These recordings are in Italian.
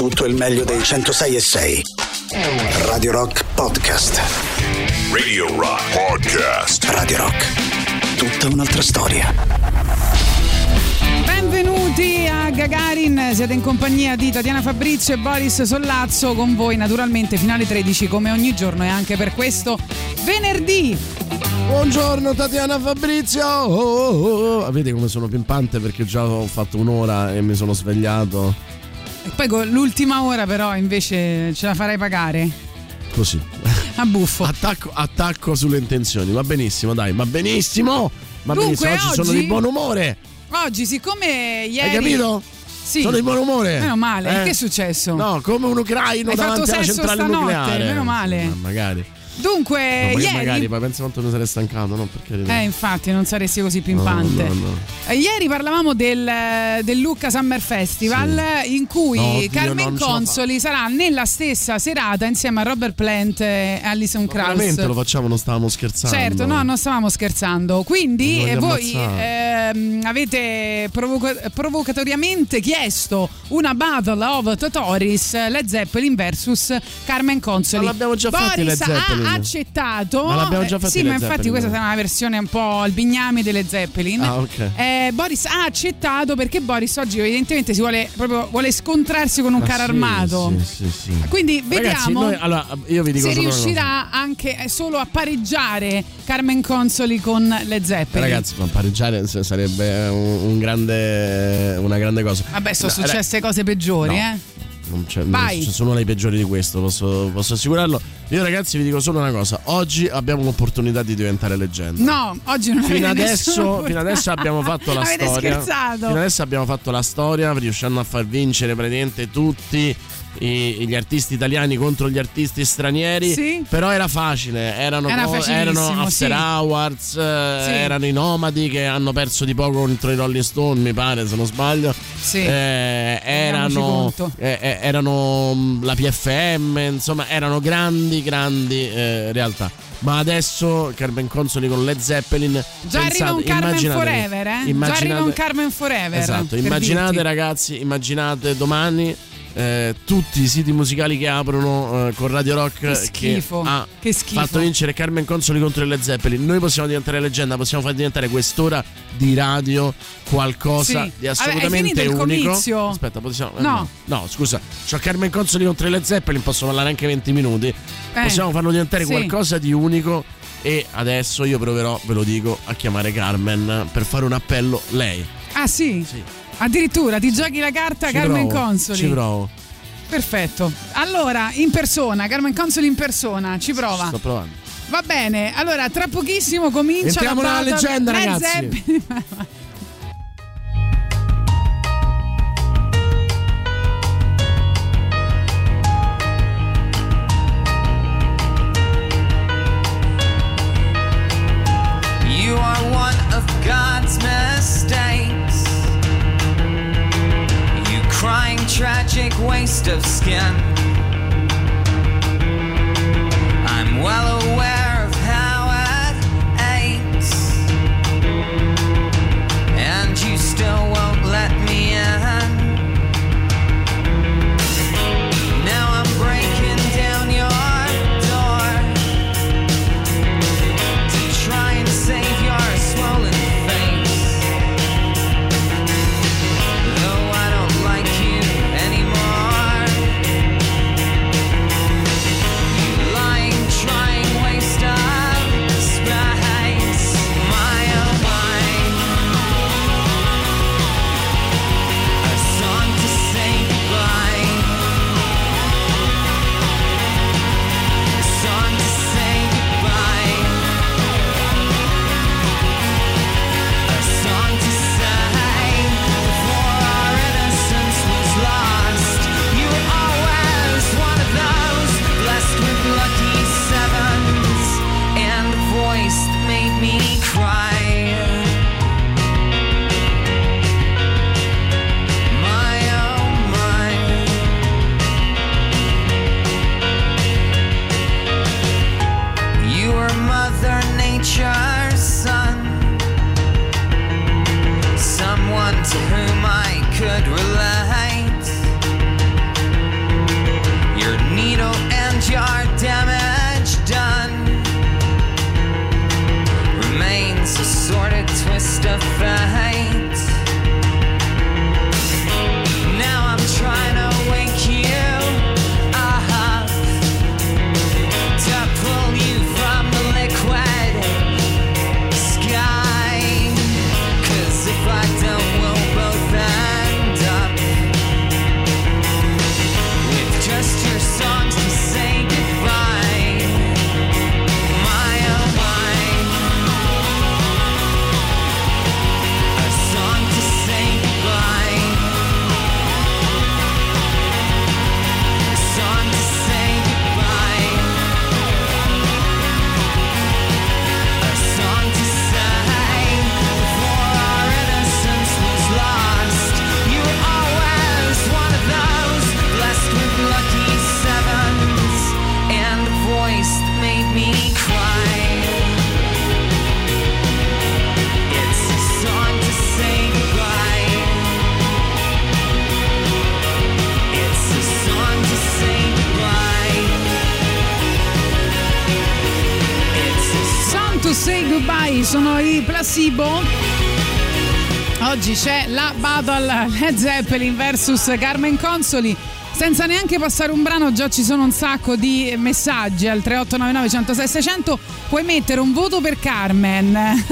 tutto il meglio dei 106 e 6. Radio Rock Podcast. Radio Rock Podcast. Radio Rock. Tutta un'altra storia. Benvenuti a Gagarin, siete in compagnia di Tatiana Fabrizio e Boris Sollazzo con voi naturalmente finale 13 come ogni giorno e anche per questo venerdì. Buongiorno Tatiana Fabrizio! Oh, oh, oh. Vedi come sono pimpante perché già ho fatto un'ora e mi sono svegliato. E poi con l'ultima ora però invece ce la farai pagare. Così. A buffo. Attacco, attacco sulle intenzioni, va benissimo, dai, va benissimo! Va Dunque, benissimo, oggi, oggi- sono di buon umore! Oggi siccome ieri... Hai capito? Sì. Sono di buon umore! Meno male, Eh? che è successo? No, come un ucraino Hai davanti alla centrale stanotte? nucleare. Meno male. Ma magari. Dunque, No, ieri... magari, ma pensa quanto mi sarei stancato, no? Perché Eh, infatti, non saresti così pimpante. No, no. Eh, Ieri parlavamo del, del Lucca Summer Festival in cui oddio, Carmen Consoli sarà nella stessa serata insieme a Robert Plant e Alison Ma Veramente lo Krauss. facciamo, non stavamo scherzando. Certo, no, non stavamo scherzando. Quindi eh, voi ehm, avete provoca- provocatoriamente chiesto una battle of Totoris Led Zeppelin versus Carmen Consoli. Ma l'abbiamo già Boris Led Zeppelin. ha accettato. Ma l'abbiamo già eh, fatti Sì, ma infatti Zeppelin. questa sarà una versione un po' al bignami delle Zeppelin. Ah, ok. Eh, Boris ha accettato perché Boris oggi evidentemente si vuole proprio vuole scontrarsi con un Ma carro sì, armato. Sì, sì, sì. Quindi Ragazzi, vediamo noi- allora, io vi dico se riuscirà anche eh, solo a pareggiare Carmen Consoli con le. Zeppelin. Ragazzi, ma pareggiare sarebbe un, un grande, una grande cosa. Vabbè, sono No, successe cose peggiori, no. eh. Non c'è, Vai. non- sono dei peggiori di questo, posso, posso assicurarlo. Io, ragazzi, vi dico solo una cosa: oggi abbiamo l'opportunità di diventare leggenda. No, oggi non Fino adesso, fino adesso abbiamo fatto la Avete storia. scherzato. Fino adesso abbiamo fatto la storia, riuscendo a far vincere praticamente tutti i- gli artisti italiani contro gli artisti stranieri. Sì. Però era facile, erano, Era co- erano After sì. Hours, eh, Sì. erano i Nomadi che hanno perso di poco contro i Rolling Stone, mi pare, se non sbaglio. Sì. Eh, erano, eh, eh, erano mh, la PFM, insomma, erano grandi, grandi eh, realtà. Ma adesso Carmen Consoli con Led Zeppelin. Già arriva un Carmen Forever, eh? Già arriva un Carmen Forever. Esatto, immaginate dirti. ragazzi, immaginate domani eh, tutti i siti musicali che aprono eh, con Radio Rock Che schifo, ha che schifo. fatto vincere Carmen Consoli contro le Zeppelin. Noi possiamo diventare leggenda, possiamo far diventare quest'ora di radio qualcosa Sì. di Vabbè, assolutamente il unico. comizio? Aspetta, possiamo eh, No. no, scusa, c'ho Carmen Consoli contro le Zeppelin, posso parlare anche 20 minuti. Eh, Possiamo farlo diventare sì. qualcosa di unico e adesso io proverò, ve lo dico, a chiamare Carmen per fare un appello lei. Ah sì? Sì. Addirittura ti giochi la carta Ci Carmen provo, Consoli. Ci provo. Perfetto. Allora, in persona, Carmen Consoli in persona, ci prova. Sto provando. Va bene, allora tra pochissimo comincia Entriamo la nella battle leggenda, Led ragazzi. tragic waste of skin. I'm well aware Led Zeppelin vs Carmen Consoli. Senza neanche passare un brano, già ci sono un sacco di messaggi al 3899 106 600. Puoi mettere un voto per Carmen.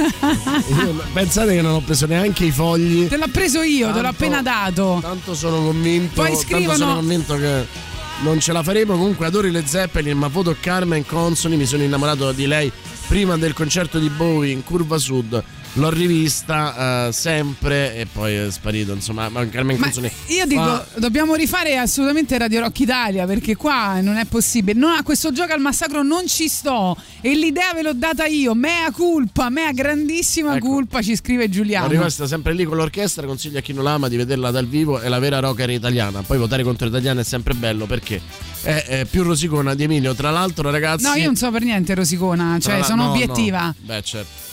Io- pensate che non ho preso neanche i fogli. Te l'ho preso io, te l'ho Tanto- appena dato. Tanto sono convinto. Poi Tanto scrivono- sono convinto che non ce la faremo. Comunque adoro le Zeppelin, ma voto Carmen Consoli. Mi sono innamorato di lei prima del concerto di Bowie in Curva Sud. L'ho rivista eh, sempre e poi è sparito. Insomma, ma Carmen Ma Consoli. io dico, dobbiamo rifare assolutamente Radio Rock Italia perché qua non è possibile. No, a questo gioco al massacro non ci sto e l'idea ve l'ho data io. Mea culpa, mea grandissima Ecco. culpa, ci scrive Giuliano. È rimasta sempre lì con l'orchestra. Consiglio a chi non l'ama di vederla dal vivo. È la vera rocker italiana. Poi votare contro l'italiana è sempre bello perché è, è più rosicona di Emilio. Tra l'altro, ragazzi. No, io non so per niente Rosicona, cioè la- sono no, obiettiva. no. Beh, certo.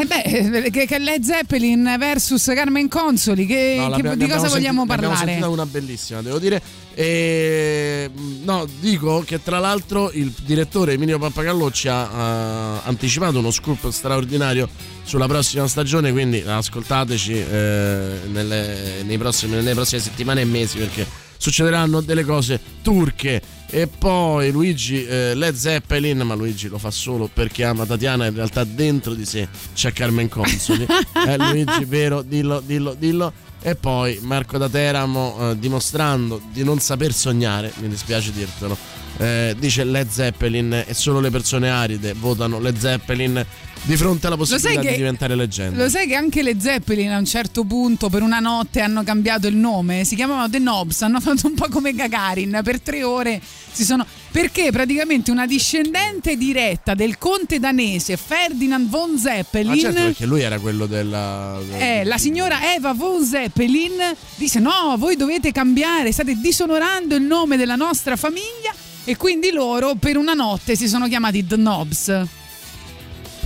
E beh, che, che Led Zeppelin versus Carmen Consoli, che, No, che- di cosa vogliamo sentita- ne Abbiamo parlare? una bellissima, devo dire. E, no, dico che tra l'altro il direttore Emilio Pappagallo ci ha eh, anticipato uno scoop straordinario sulla prossima stagione, quindi ascoltateci eh, nelle, prossimi- nelle prossime settimane e mesi perché succederanno delle cose turche. E poi Luigi eh, Led Zeppelin, ma Luigi lo fa solo perché ama Tatiana, in realtà dentro di sé c'è Carmen Consoli. eh, Luigi, vero, dillo, dillo, dillo. E poi Marco da Teramo eh, dimostrando di non saper sognare, mi dispiace dirtelo. eh, dice Led Zeppelin e solo le persone aride votano Led Zeppelin di fronte alla possibilità che- di diventare leggenda. Lo sai che anche le Zeppelin a un certo punto per una notte hanno cambiato il nome? Si chiamavano The Knobs, hanno fatto un po' come Gagarin, per tre ore si sono... Perché praticamente una discendente diretta del conte danese Ferdinand von Zeppelin... Ma certo perché lui era quello della... Eh, la signora Eva von Zeppelin disse no, voi dovete cambiare, state disonorando il nome della nostra famiglia e quindi loro per una notte si sono chiamati The Knobs.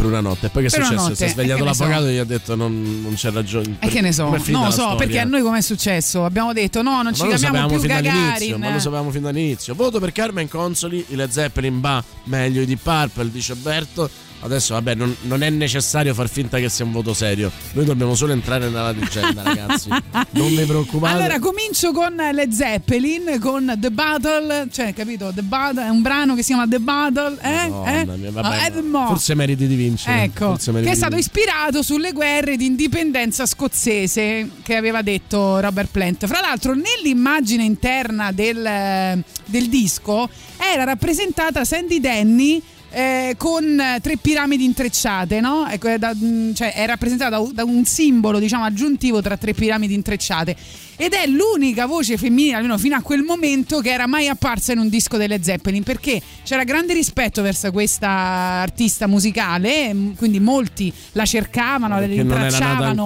Per una notte. E poi che è Per successo? Si è svegliato ne so. l'avvocato e gli ha detto non, non c'è ragione. E che ne so, non lo so, perché a noi com'è successo? Abbiamo detto no, non ci Ma lo chiamiamo più fin dall'inizio, Gagarin. ma lo sapevamo fin dall'inizio. Voto per Carmen Consoli, i Led Zeppelin va meglio di Purple, dice Alberto. Adesso, vabbè, non, non è necessario far finta che sia un voto serio. Noi dobbiamo solo entrare nella leggenda, ragazzi. Non vi preoccupate. Allora comincio con le Zeppelin, con The Battle, cioè capito? The Battle è un brano che si chiama The Battle, eh? Madonna eh? mia, Ah, vabbè, eh, mo. forse meriti di vincere. Ecco, che è stato ispirato sulle guerre di indipendenza scozzese che aveva detto Robert Plant. Fra l'altro, nell'immagine interna del, del disco era rappresentata Sandy Denny. Eh, con tre piramidi intrecciate, no? Ecco, è da- mh, cioè è rappresentata da un- da un simbolo, diciamo, aggiuntivo tra tre piramidi intrecciate. Ed è l'unica voce femminile, almeno fino a quel momento, che era mai apparsa in un disco delle Zeppelin, perché c'era grande rispetto verso questa artista musicale, mh, quindi molti la cercavano, la rintracciavano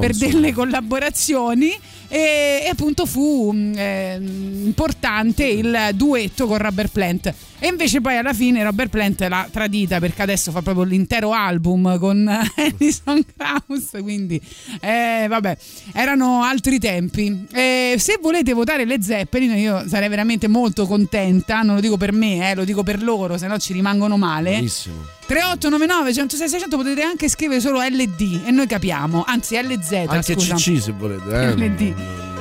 per delle collaborazioni e, e appunto fu mh, eh, importante il duetto con Robert Plant e invece poi alla fine Robert Plant l'ha tradita perché adesso fa proprio l'intero album con Alison Krauss quindi eh, vabbè erano altri tempi Eh, se volete votare le Zeppelin io sarei veramente molto contenta non lo dico per me eh, lo dico per loro se no ci rimangono male Benissimo. 3899 106 600 potete anche scrivere solo LD e noi capiamo anzi LZ Anche scusa CC se volete. Eh. LD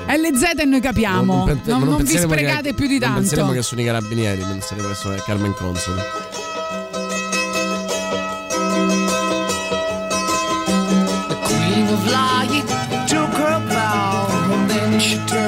LZ e noi capiamo Non- non, non non vi penseremo che- sprecate più di Non penseremo tanto che sono i carabinieri, penseremo che sono Carmen Consoli. The queen of light took her bow and then she turned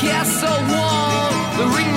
kiss a wall.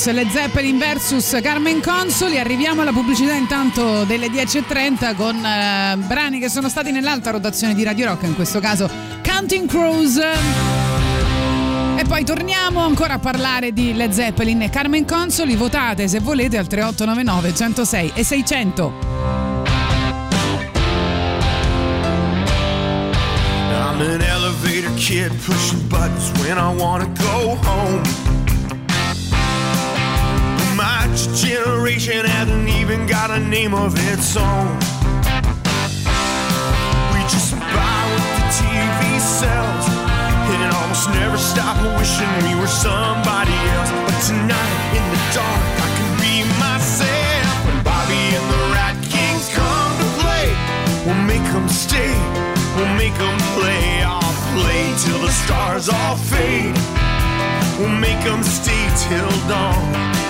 Davis, Led Zeppelin versus Carmen Consoli. Arriviamo alla pubblicità intanto delle 10.30 con eh, brani che sono stati nell'alta rotazione di Radio Rock, in questo caso Counting Crows. E poi torniamo ancora a parlare di Led Zeppelin e Carmen Consoli. Votate se volete al 3899 106 e 600. I'm an elevator kid pushing buttons when I wanna go home. this generation hasn't even got a name of its own. We just buy what the TV sells and almost never stop wishing we were somebody else. But tonight in the dark, I can be myself. When Bobby and the Rat Kings come to play, we'll make them stay, we'll make them play. I'll play till the stars all fade. We'll make them stay till dawn.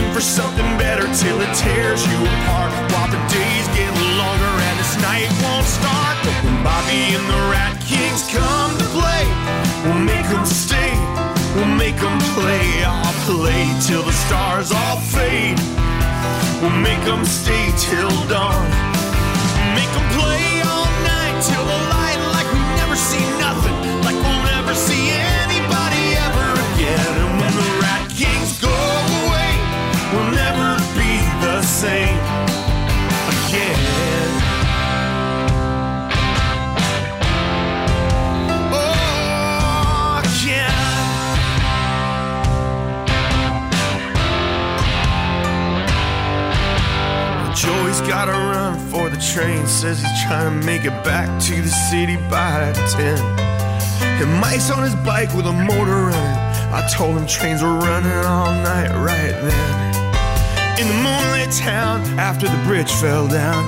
hoping for something better till it tears you apart. While the days get longer and this night won't start. But when Bobby and the Rat Kings come to play, we'll make them stay. We'll make them play. I'll play till the stars all fade. We'll make them stay till dawn. Make them play all night till the train. Says he's trying to make it back to the city by 10. And Mike's on his bike with a motor running. I told him trains were running all night right then. In the moonlit town, after the bridge fell down,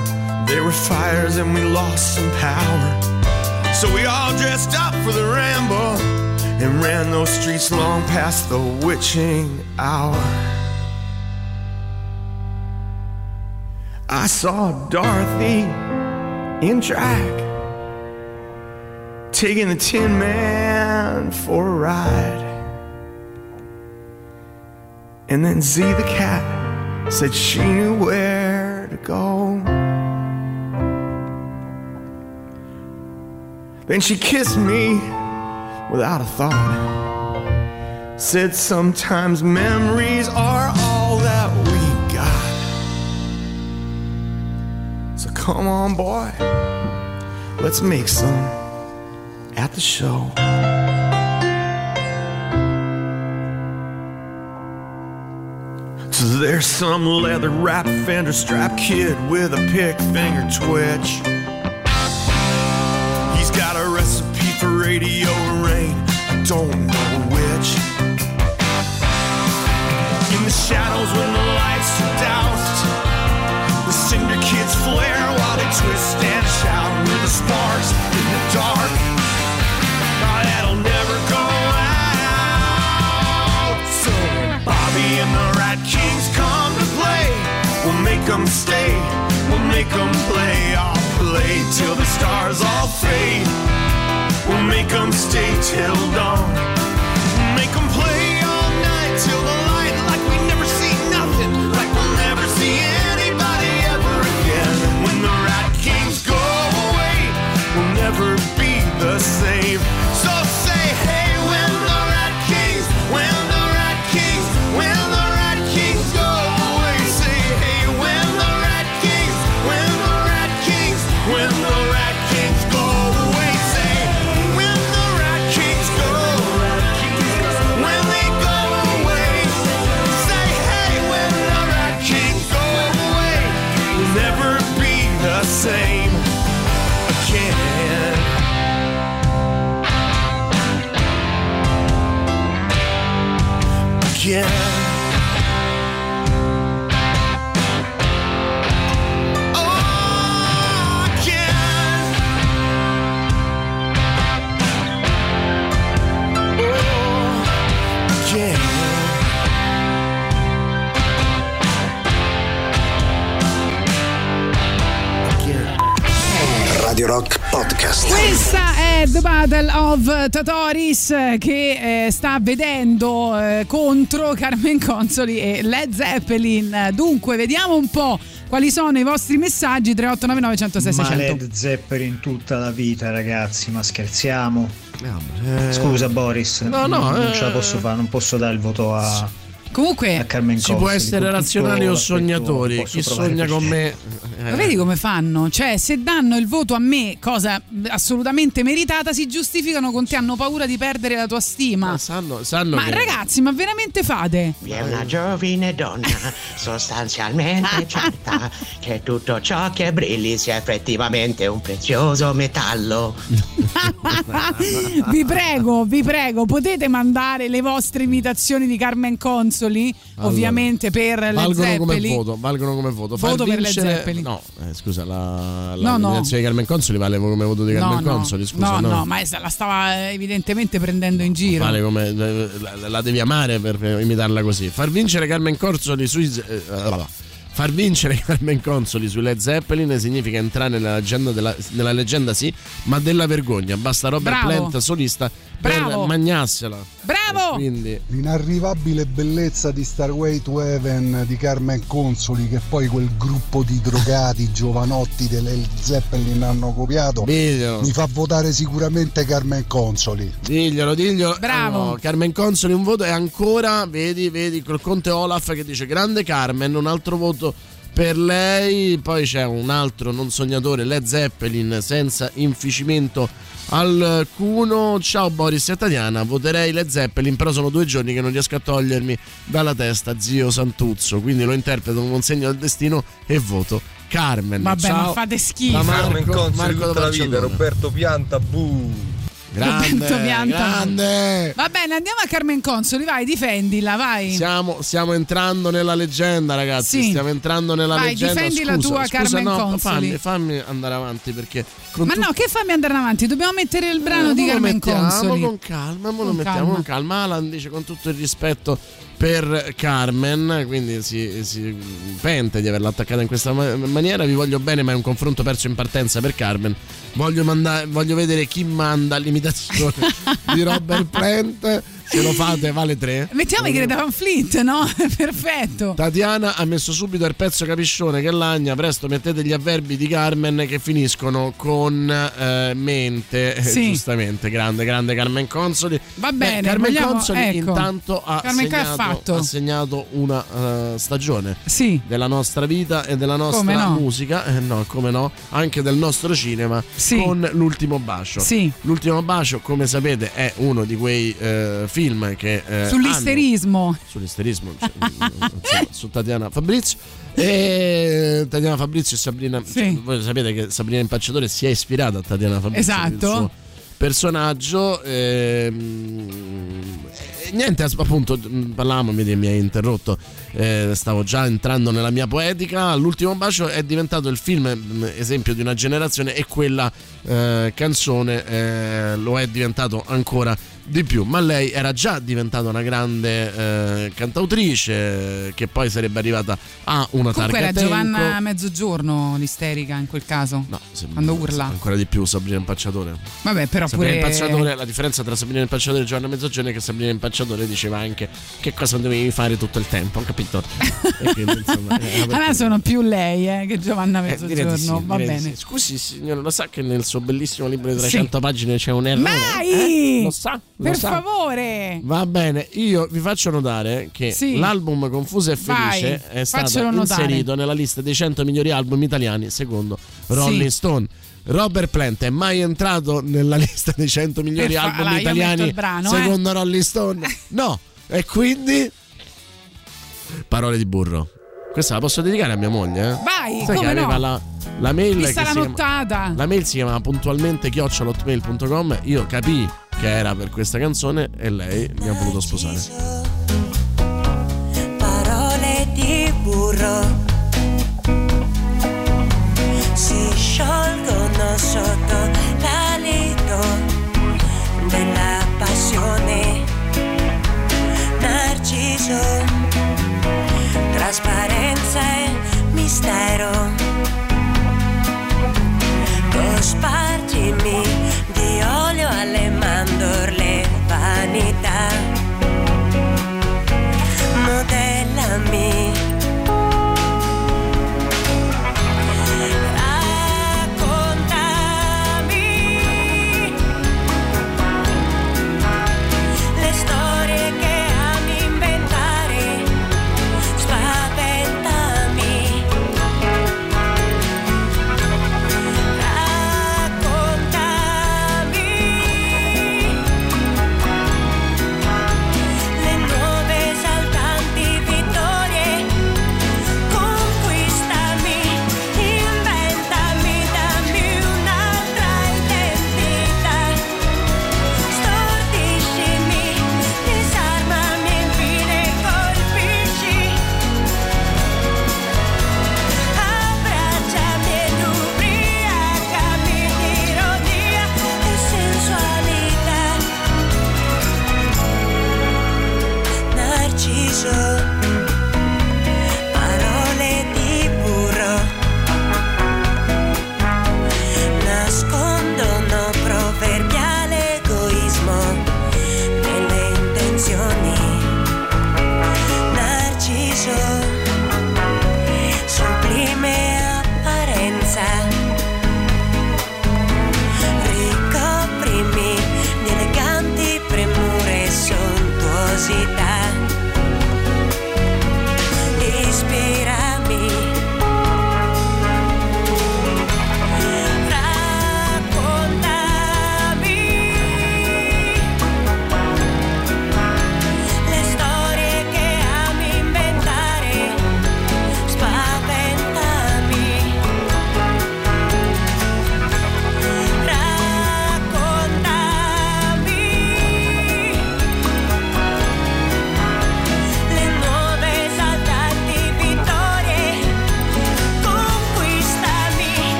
there were fires and we lost some power. So we all dressed up for the ramble and ran those streets long past the witching hour. I saw Dorothy in drag, taking the Tin Man for a ride. And then Z the cat said she knew where to go. Then she kissed me without a thought. Said sometimes memories are all come on, boy, let's make some at the show. So there's some leather wrapped fender strap kid with a pick finger twitch. He's got a recipe for radio rain, I don't know which. In the shadows when the twist and shout with the sparks in the dark. Oh, that'll never go out. So Bobby and the Rat Kings come to play, we'll make them stay, we'll make them play. I'll play till the stars all fade. We'll make them stay till dawn. Make them play all night till the Again. Oh, again. Oh, again. Again. Radio Rock Podcast. Questa è The Battle of Tatoris eh, che eh, sta vedendo eh, contro Carmen Consoli e Led Zeppelin. Dunque, vediamo un po' quali sono i vostri messaggi 3899 106 Ma 600. Led Zeppelin tutta la vita, ragazzi, ma scherziamo? Eh, Scusa Boris, No, no, non eh. ce la posso fare, non posso dare il voto a, a Comunque, Ci può essere razionali o sognatori. Chi sogna con me. eh, ma vedi come fanno? Cioè, se danno il voto a me, cosa assolutamente meritata, si giustificano con te, hanno paura di perdere la tua stima. ma sanno, sanno Ma che- ragazzi, ma veramente fate? Vi è una giovine donna sostanzialmente certa che tutto ciò che brilli sia effettivamente un prezioso metallo. vi prego, vi prego, potete mandare le vostre imitazioni di Carmen Consoli Consoli, Allora, ovviamente per le valgono come Zeppeli. voto, valgono come voto. Far Voto per Led vincere- Zeppelin. No, eh, scusa, la, la No, no. di Carmen Consoli vale come voto di Carmen no, Consoli, scusa, no, no, ma la stava evidentemente prendendo in giro. Vale come la, la devi amare per imitarla così. Far vincere Carmen Consoli sui eh, Far vincere Carmen Consoli su Led Zeppelin significa entrare nella leggenda, della, nella leggenda sì, ma della vergogna. Basta Robert Bravo. Plant solista per Bravo. magnarsela. Bravo! Quindi L'inarrivabile bellezza di Starway to Heaven di Carmen Consoli, che poi quel gruppo di drogati giovanotti delle Zeppelin hanno copiato, Diglielo. mi fa votare sicuramente Carmen Consoli. Diglielo, diglielo. Bravo. Allora, Carmen Consoli un voto e ancora, vedi, vedi, col conte Olaf che dice grande Carmen, un altro voto per lei. Poi c'è un altro non sognatore, Led Zeppelin, senza inficimento alcuno. Ciao Boris e Tatiana, voterei Led Zeppelin, però sono due giorni che non riesco a togliermi dalla testa zio Santuzzo, quindi lo interpreto come un segno del destino e voto Carmen. Vabbè, Ciao. ma fate schifo. Da Marco, Consoli Marco da. Roberto Pianta, buh. Grande, grande. Va bene, andiamo a Carmen Consoli, vai, difendila, vai. Stiamo, stiamo entrando nella leggenda, ragazzi. Sì. Stiamo entrando nella Vai, leggenda. difendi la tua scusa, Carmen no, Consoli. Fammi, fammi andare avanti perché. Ma tut- no, che fammi andare avanti? Dobbiamo mettere il brano Eh, di Carmen mettiamo Consoli. con calma, lo mettiamo calma. con calma. Alan dice con tutto il rispetto per Carmen, quindi si, si pente di averla attaccata in questa ma- maniera. Vi voglio bene, ma è un confronto perso in partenza per Carmen. Voglio, manda- voglio vedere chi manda l'imitazione di Robert Plant. Se lo fate, vale 3. Mettiamo i Greta Van Fleet, no? Perfetto. Tatiana ha messo subito il pezzo capiscione che lagna. Presto mettete gli avverbi di Carmen che finiscono con eh, mente. Eh, Sì. giustamente, grande, grande Carmen Consoli. Va Beh, bene, Carmen vogliamo- Consoli ecco. intanto ha segnato, fatto? ha segnato una eh, stagione Sì. della nostra vita e della nostra no? musica, eh, no, come no, anche del nostro cinema Sì. con L'ultimo bacio. Sì. L'ultimo bacio, come sapete, è uno di quei eh, film che eh, hanno- Sull'isterismo. sull'isterismo cioè, insomma, su Tatiana Fabrizio e Tatiana Fabrizio e Sabrina Sì. cioè, voi sapete che Sabrina Impacciatore si è ispirata a Tatiana Fabrizio Esatto. personaggio ehm, niente appunto mh, parlavamo mi, mi hai interrotto eh, stavo già entrando nella mia poetica l'ultimo bacio è diventato il film mh, esempio di una generazione e quella eh, canzone eh, lo è diventato ancora di più, ma lei era già diventata una grande eh, cantautrice eh, che poi sarebbe arrivata a una Comunque targa era Giovanna Mezzogiorno l'isterica in quel caso. No, se- Quando urla. Ancora di più Sabrina Impacciatore. Vabbè, però Sabrina pure Impacciatore, la differenza tra Sabrina Impacciatore e Giovanna Mezzogiorno è che Sabrina Impacciatore diceva anche che cosa dovevi fare tutto il tempo, ho capito? Quindi, insomma, Allora sono più lei eh, che Giovanna Eh, Mezzogiorno. di sì, Va bene. sì. Scusi, signore, lo sa che nel suo bellissimo libro di Sì. 300 pagine c'è un errore? Mai! Eh? Lo sa? Lo Per sa? favore! Va bene, io vi faccio notare che Sì. l'album Confusa e Felice Vai, è stato inserito nella lista dei 100 migliori album italiani secondo Rolling Sì. Stone. Robert Plant è mai entrato nella lista dei 100 migliori fa- album allora, italiani brano, eh. secondo Rolling Stone? No, e quindi parole di burro. Questa la posso dedicare a mia moglie, eh? Vai, Sai come no? la, la mail che la si chiama- nottata. la mail si chiamava puntualmente chiocciolotmail.com. Io capii che era per questa canzone e lei mi ha voluto sposare. parole di burro si sciolgono sotto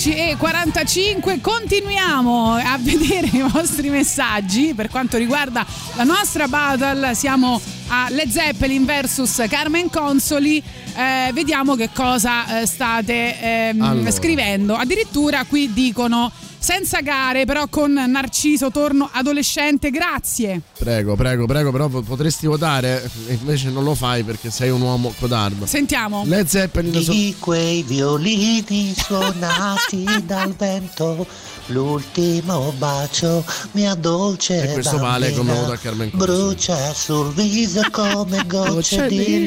11.45 continuiamo a vedere i vostri messaggi. Per quanto riguarda la nostra battle siamo a Le Zeppelin versus Carmen Consoli. Eh, vediamo che cosa eh, state ehm, allora. scrivendo. Addirittura qui dicono senza gare però con Narciso torno adolescente grazie Prego, prego, prego, però po- potresti votare e invece non lo fai perché sei un uomo codardo. sentiamo Led Zeppelin so- Di quei violini suonati dal vento, l'ultimo bacio mi addolce E questo vale come voto a Carmen Consoli. Brucia sul viso come gocce di limone.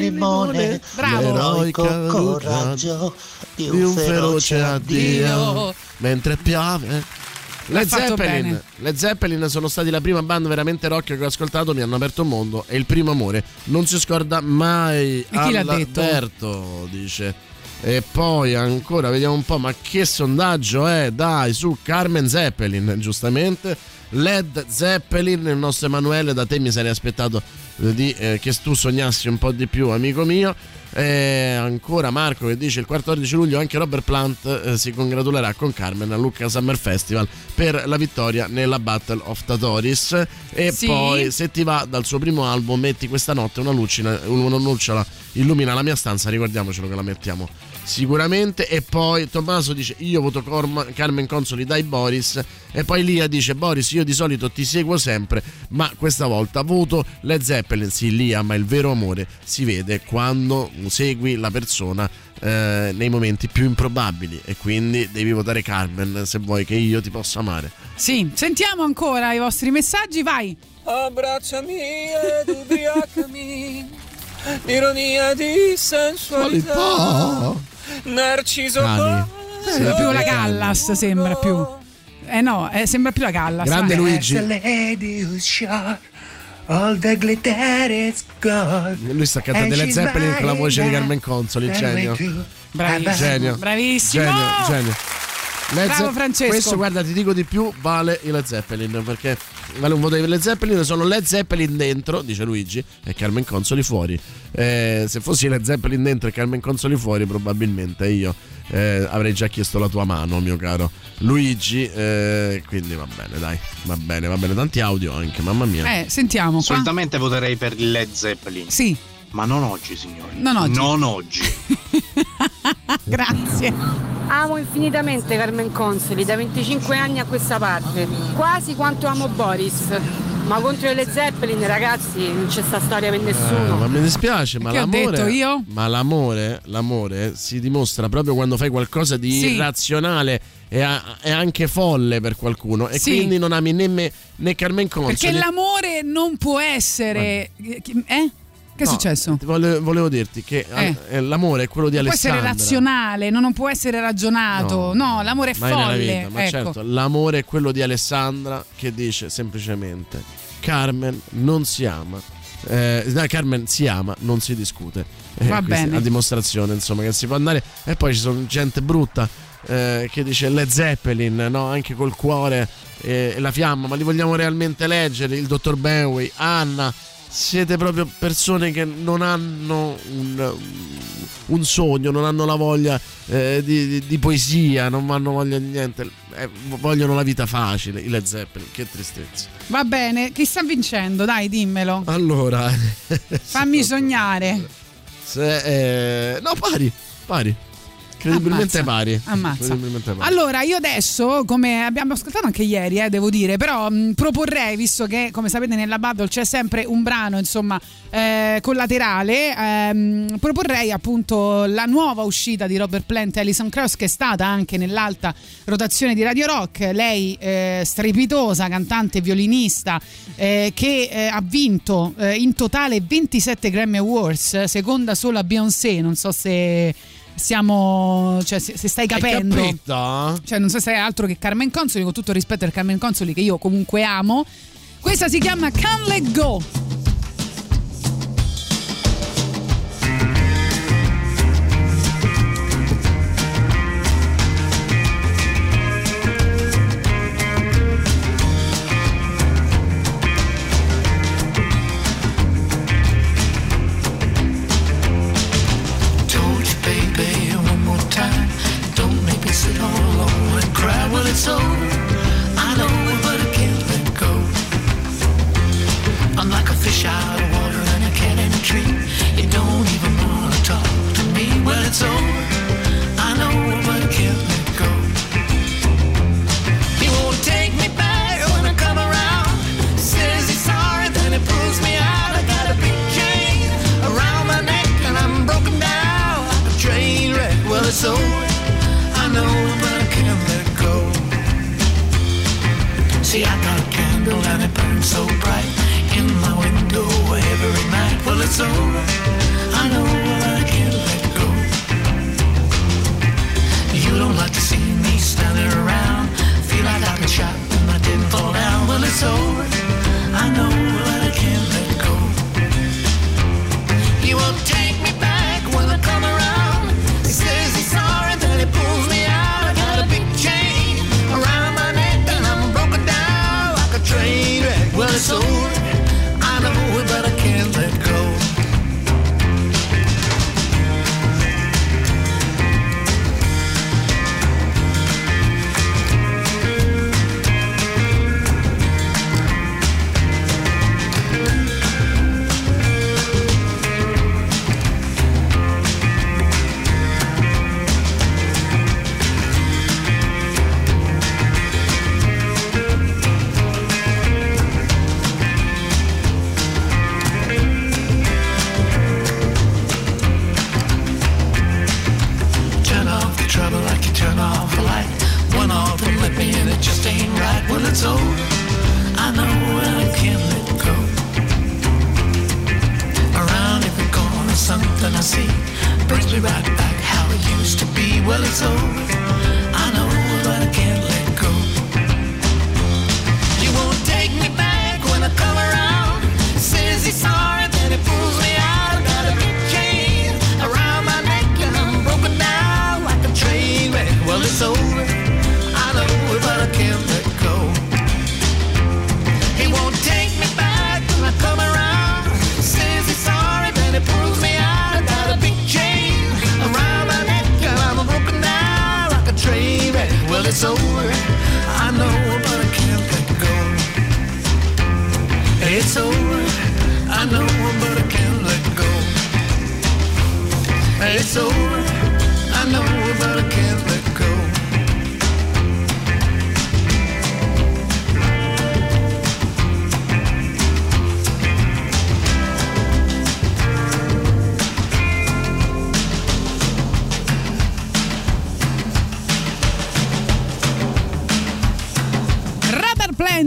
limone. Bravo. L'eroico L'eroica coraggio di di un feroce addio mentre piove. Led fatto Zeppelin. Led Zeppelin sono stati la prima band veramente rock che ho ascoltato, mi hanno aperto un mondo e il primo amore non si scorda mai. E chi l'ha Alberto, detto? dice. E poi ancora vediamo un po', ma che sondaggio è? Dai, su Carmen Zeppelin, giustamente. Led Zeppelin, il nostro Emanuele, da te mi sarei aspettato eh, di, eh, che tu sognassi un po' di più, amico mio. E ancora Marco che dice il 14 luglio anche Robert Plant eh, si congratulerà con Carmen al Lucca Summer Festival per la vittoria nella Battle of Tatoris e Sì. poi se ti va dal suo primo album metti questa notte una lucina una lucciola illumina la mia stanza ricordiamocelo che la mettiamo sicuramente e poi Tommaso dice io voto Corma- Carmen Consoli dai Boris. E poi Lia dice Boris io di solito ti seguo sempre ma questa volta voto Led Zeppelin. Sì Lia ma il vero amore si vede quando segui la persona eh, nei momenti più improbabili e quindi devi votare Carmen se vuoi che io ti possa amare. Sì, sentiamo ancora i vostri messaggi, vai. Abbracciami ed ubriacami. Ironia di sensualità. Narciso Cani. È proprio la Callas sembra più. Eh no, eh, sembra più la Callas. Grande. Luigi. All the glitter is gone. Lui sta cantando And le she's Zeppelin con la voce di Carmen Consoli, genio. Bravissimo. Genio. Bravissimo. Genio, genio. Led Bravo, Francesco. Questo, guarda, ti dico di più, vale i Led Zeppelin perché vale un voto di Led Zeppelin, sono Led Zeppelin dentro, dice Luigi, e Carmen Consoli fuori. Eh, se fossi Led Zeppelin dentro e Carmen Consoli fuori, probabilmente io eh, avrei già chiesto la tua mano, mio caro Luigi. eh, quindi va bene, dai, va bene, va bene. Tanti audio anche, mamma mia. Eh, sentiamo. Qua. Solitamente voterei per il Led Zeppelin. Sì, Ma non oggi, signori. Non oggi. Non oggi. grazie. Amo infinitamente Carmen Consoli da 25 anni a questa parte, quasi quanto amo Boris. Ma contro le Zeppelin, ragazzi, non c'è sta storia per Eh, nessuno. ma mi dispiace, ma Che ho l'amore. detto io? Ma l'amore, l'amore si dimostra proprio quando fai qualcosa di Sì. irrazionale e, a- e anche folle per qualcuno. E Sì. quindi non ami né me né Carmen Consoli. Perché l'amore non può essere. Eh? Che è No, successo? ti volevo, volevo dirti che Eh. eh, l'amore è quello di Non può essere Alessandra. razionale, no, non può essere ragionato. No, l'amore è folle. vita, ma ecco. certo, l'amore è quello di Alessandra che dice semplicemente Carmen non si ama. Eh, no, Carmen si ama, non si discute. Eh, Va è bene. A dimostrazione, insomma, che si può andare. E poi ci sono gente brutta eh, che dice Led Zeppelin, no? anche col cuore e la fiamma, ma li vogliamo realmente leggere? Il dottor Benway, Anna. Siete proprio persone che non hanno un, un sogno, non hanno la voglia eh, di, di- di poesia, non hanno voglia di niente, eh, vogliono la vita facile. I Led Zeppelin, che tristezza. Va bene, chi sta vincendo? Dai, dimmelo. Allora, Fammi sognare. se, eh, no, pari, pari. Credibilmente Ammazza. pari. Ammazza. Credibilmente pari. Allora, io adesso, come abbiamo ascoltato anche ieri, eh, devo dire, però mh, proporrei, visto che come sapete nella Battle c'è sempre un brano, insomma, eh, collaterale, ehm, proporrei appunto la nuova uscita di Robert Plant e Alison Krauss, che è stata anche nell'alta rotazione di Radio Rock. Lei, eh, strepitosa, cantante, violinista, eh, che eh, ha vinto eh, in totale 27 Grammy Awards, seconda solo a Beyoncé, non so se siamo cioè se, se stai capendo. cioè non so se è altro che Carmen Consoli con tutto il rispetto per Carmen Consoli che io comunque amo. Questa si chiama Can't Let Go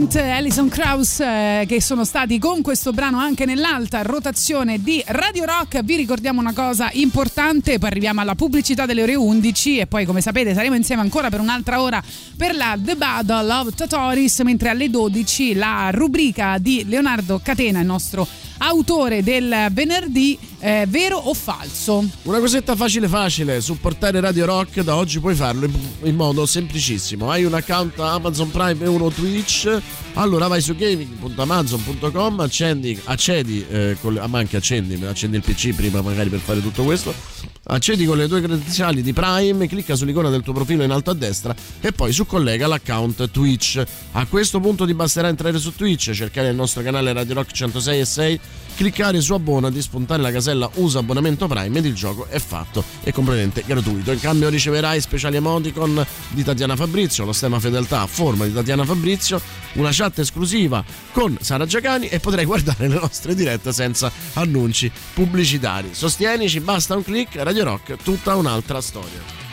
Rubber Plant, Alison Krauss, eh, che sono stati con questo brano anche nell'alta rotazione di Radio Rock. Vi ricordiamo una cosa importante, poi arriviamo alla pubblicità delle ore 11 e poi come sapete saremo insieme ancora per un'altra ora per la The Battle of Totoris, mentre alle 12 la rubrica di Leonardo Catena, il nostro autore del venerdì, eh, vero o falso? Una cosetta facile facile, supportare Radio Rock da oggi puoi farlo in, in modo semplicissimo. Hai un account Amazon Prime e uno Twitch, allora vai su gaming.amazon.com, accendi, accedi, eh, con ah, ma anche accendi, accendi il PC prima magari per fare tutto questo. Accedi con le tue credenziali di Prime, clicca sull'icona del tuo profilo in alto a destra e poi su collega l'account Twitch. A questo punto ti basterà entrare su Twitch, cercare il nostro canale Radio Rock 106 e 6, cliccare su abbonati, spuntare la casella usa abbonamento Prime ed il gioco è fatto e completamente gratuito. In cambio riceverai speciali emoticon di Tatiana Fabrizio, lo stemma fedeltà a forma di Tatiana Fabrizio, una chat esclusiva con Sara Giacani e potrai guardare le nostre dirette senza annunci pubblicitari. Sostienici, basta un click, Radio Rock, tutta un'altra storia.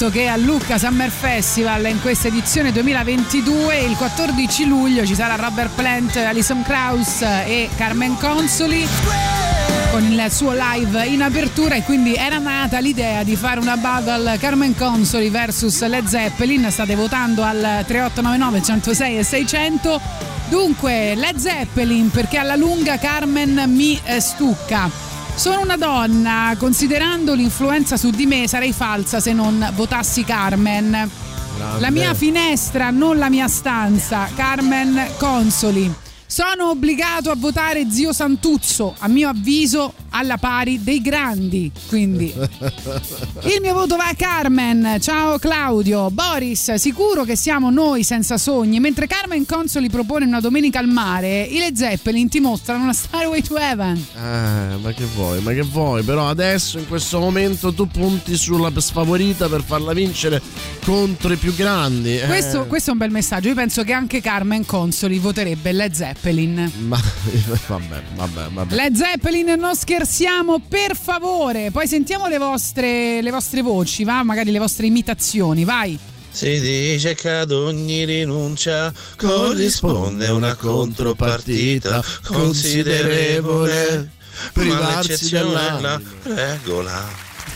Del fatto che a Lucca Summer Festival in questa edizione 2022 il 14 luglio ci sarà Robert Plant, Alison Krauss e Carmen Consoli con il suo live in apertura e quindi era nata l'idea di fare una battle Carmen Consoli versus Led Zeppelin. State votando al 3899 106 e 600 dunque Led Zeppelin perché alla lunga Carmen mi eh, stucca sono una donna, considerando l'influenza su di me sarei falsa se non votassi Carmen. La mia finestra, non la mia stanza. Carmen Consoli. Sono obbligato a votare zio Santuzzo, a mio avviso alla pari dei grandi. Quindi il mio voto va a Carmen. Ciao Claudio. Boris, sicuro che siamo noi senza sogni. Mentre Carmen Consoli propone una domenica al mare, i Led Zeppelin ti mostrano una Starway to Heaven. Eh, ma che vuoi, ma che vuoi? Però adesso in questo momento tu punti sulla sfavorita per farla vincere contro i più grandi. eh. Questo, questo è un bel messaggio. Io penso che anche Carmen Consoli voterebbe Led Zeppelin. Ma vabbè, vabbè, vabbè. Led Zeppelin, non scherziamo, per favore. Poi sentiamo le vostre, le vostre voci, va? Magari le vostre imitazioni, vai. Si dice che ad ogni rinuncia corrisponde una contropartita considerevole, Privarsi l'eccezione è la dell'anima. regola.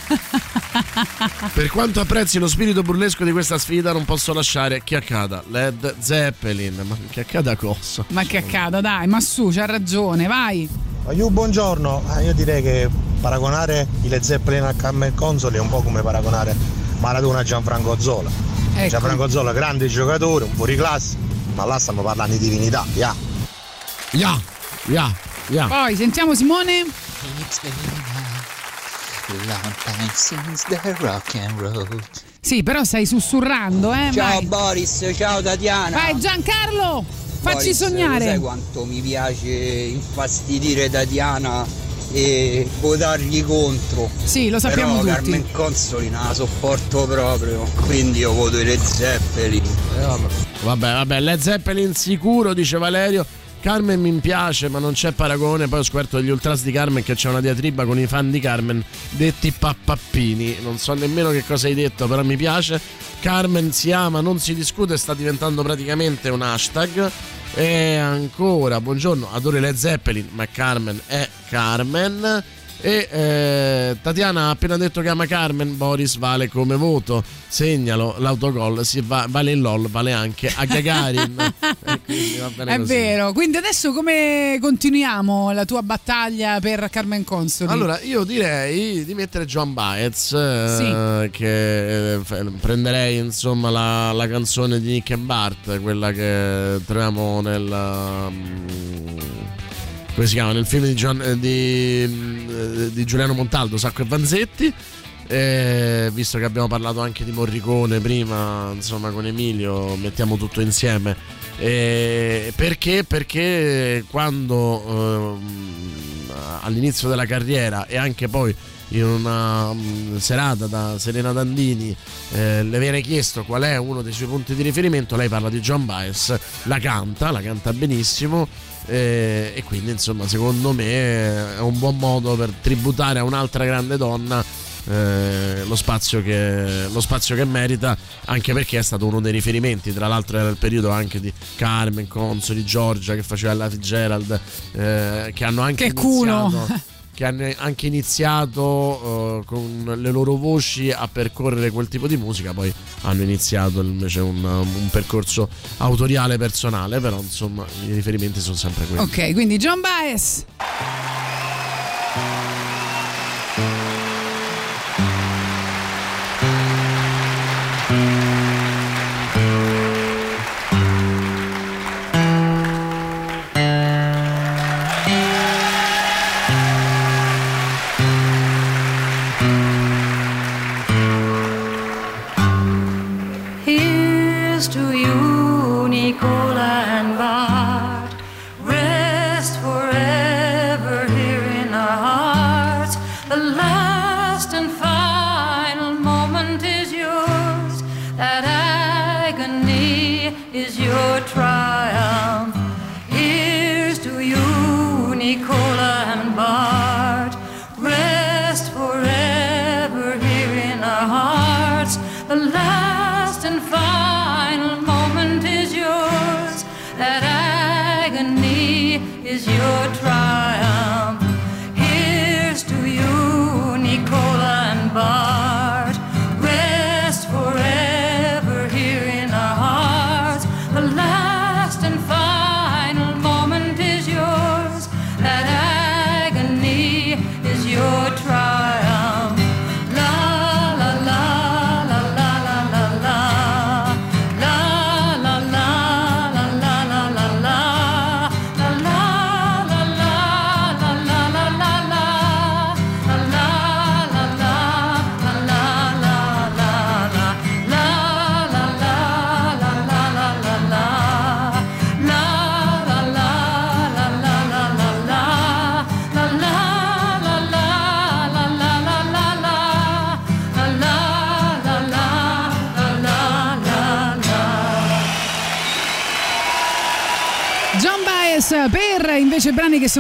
Per quanto apprezzi lo spirito burlesco di questa sfida, non posso lasciare che accada Led Zeppelin. Ma che accada cosa? Ma che accada, dai, ma su, c'ha ragione, vai. Aiu, buongiorno. Ah, io direi che paragonare i Led Zeppelin a Carmen Consoli è un po' come paragonare Maradona a Gianfranco Zola. Ecco. Gianfranco Zola, grande giocatore, un fuoriclasse, ma là stiamo parlando di divinità, ya. Ya, ya, ya. Poi sentiamo Simone. It's been a long time since the rock and roll. Sì, però stai sussurrando, eh. Ciao vai. Boris, ciao Tatiana. Vai Giancarlo, facci Boris, sognare. sai quanto mi piace infastidire Tatiana e votargli contro. Sì, lo sappiamo Però tutti. Carmen Consoli non la sopporto proprio. Quindi io voto i Led Zeppelin. Vabbè, vabbè, Led Zeppelin sicuro, dice Valerio. Carmen mi piace, ma non c'è paragone. Poi ho scoperto degli ultras di Carmen che c'è una diatriba con i fan di Carmen, detti pappappini. Non so nemmeno che cosa hai detto, però mi piace. Carmen si ama, non si discute, sta diventando praticamente un hashtag. E ancora, buongiorno, adoro Led Zeppelin, ma Carmen è Carmen. E eh, Tatiana ha appena detto che ama Carmen, Boris vale come voto. Segnalo, l'autogol si va- vale in LOL, vale anche a Gagarin. È così. vero, quindi adesso come continuiamo la tua battaglia per Carmen Consoli? Allora, io direi di mettere John Baez, eh, che eh, prenderei insomma la, la canzone di Nick e Bart, quella che troviamo nel... um, come si chiama? Nel film di, Gian- eh, di, mm, di Giuliano Montaldo, Sacco e Vanzetti. Eh, visto che abbiamo parlato anche di Morricone prima, insomma, con Emilio, mettiamo tutto insieme. Eh, perché? Perché quando ehm, all'inizio della carriera e anche poi in una mm, serata da Serena Dandini eh, le viene chiesto qual è uno dei suoi punti di riferimento, lei parla di John Baez, la canta, la canta benissimo eh, e quindi insomma secondo me è un buon modo per tributare a un'altra grande donna eh, lo, spazio che, lo spazio che merita anche perché è stato uno dei riferimenti tra l'altro era il periodo anche di Carmen Consoli, Giorgia che faceva la Fitzgerald eh, che hanno anche Che culo. che hanno anche iniziato eh, con le loro voci a percorrere quel tipo di musica, poi hanno iniziato invece un, un percorso autoriale personale, però insomma i riferimenti sono sempre quelli. Ok, quindi John Baez.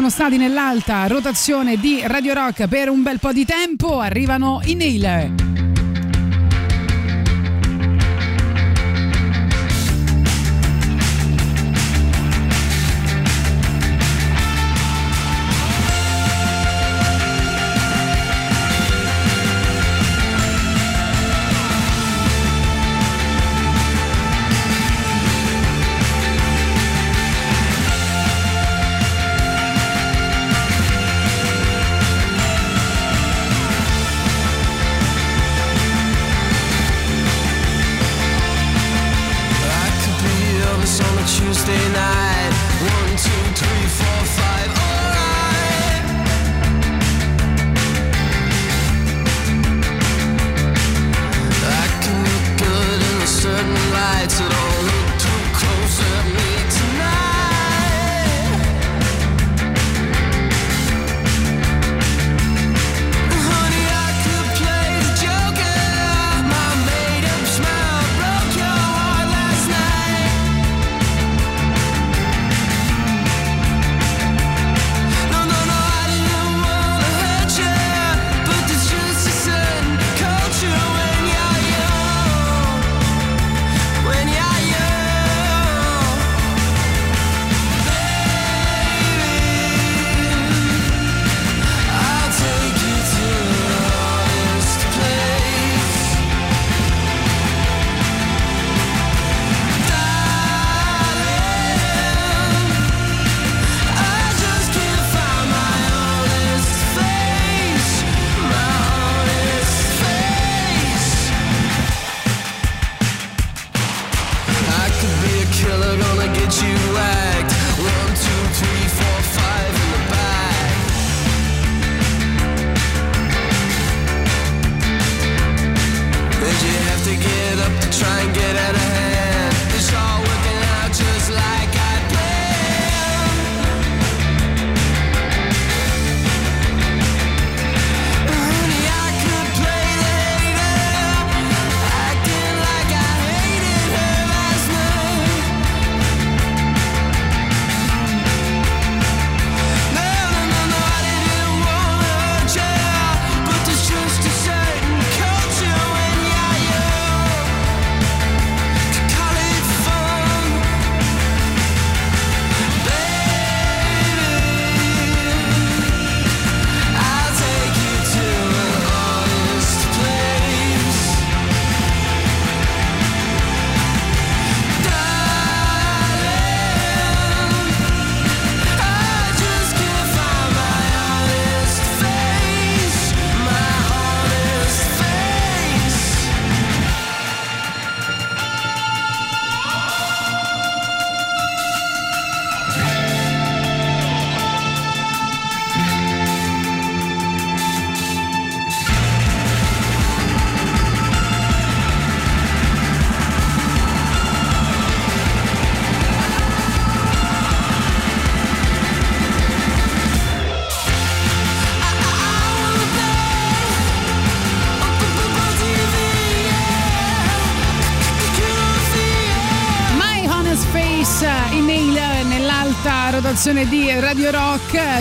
sono stati nell'alta rotazione di Radio Rock per un bel po' di tempo, arrivano i Nail.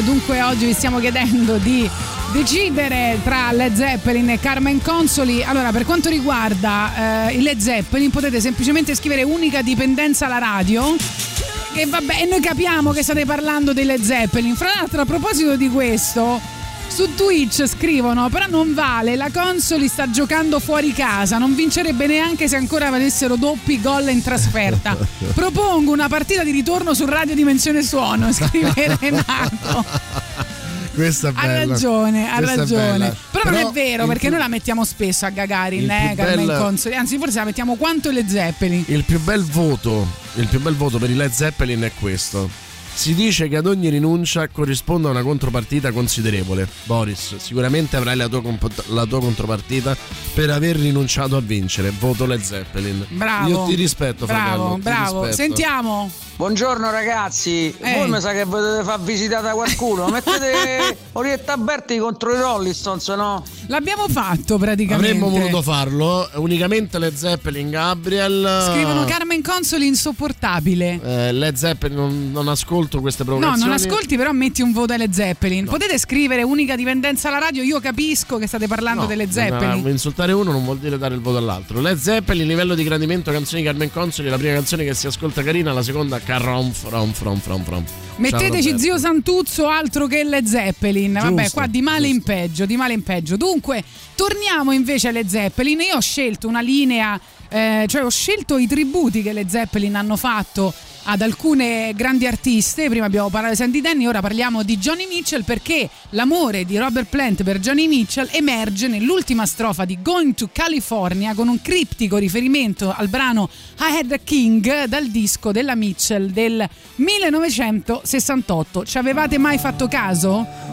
Dunque oggi vi stiamo chiedendo di decidere tra Led Zeppelin e Carmen Consoli. Allora, per quanto riguarda eh, il Led Zeppelin, potete semplicemente scrivere unica dipendenza alla radio. E vabbè, noi capiamo che state parlando dei Led Zeppelin. Fra l'altro, a proposito di questo, su Twitch scrivono: però non vale, la consoli sta giocando fuori casa, non vincerebbe neanche se ancora avessero doppi gol in trasferta. Propongo una partita di ritorno su Radio Dimensione Suono, scrive Renato. Questa è Ha bella. ragione, ha Questa è ragione. bella. Però, non è vero, perché più- noi la mettiamo spesso a Gagarin, eh, Carmen bel- Consoli. Anzi, forse la mettiamo quanto le Zeppelin. Il più bel voto, il più bel voto per i Led Zeppelin è questo. Si dice che ad ogni rinuncia corrisponda una contropartita considerevole. Boris, sicuramente avrai la tua, comp- la tua contropartita per aver rinunciato a vincere. Voto Led Zeppelin. Bravo. Io ti rispetto, Bravo, fratello. bravo. rispetto. Sentiamo. Buongiorno ragazzi, Eh. voi mi sa che potete far visita da qualcuno. Mettete Orietta Berti contro i Rolling Stones, no? L'abbiamo fatto praticamente. Avremmo voluto farlo, unicamente Led Zeppelin, Gabriel. Scrivono Carmen Consoli insopportabile. Eh, Led Zeppelin, non, non ascolto queste No, provocazioni. non ascolti, però metti un voto alle Zeppelin. Potete scrivere unica dipendenza alla radio. Io capisco che state parlando No, delle no, Zeppelin. insultare uno non vuol dire dare il voto all'altro. Led Zeppelin, livello di gradimento, canzoni di Carmen Consoli. La prima canzone che si ascolta carina, la seconda carrom from from from from. Metteteci zio Santuzzo altro che le Zeppelin. Vabbè, Giusto, qua di male in peggio, di male in peggio. Dunque, torniamo invece alle Zeppelin. Io ho scelto una linea, eh, cioè ho scelto i tributi che le Zeppelin hanno fatto ad alcune grandi artiste. Prima abbiamo parlato di Sandy Denny, ora parliamo di Johnny Mitchell perché l'amore di Robert Plant per Johnny Mitchell emerge nell'ultima strofa di Going to California con un criptico riferimento al brano I Had a King dal disco della Mitchell del 1968. Ci avevate mai fatto caso?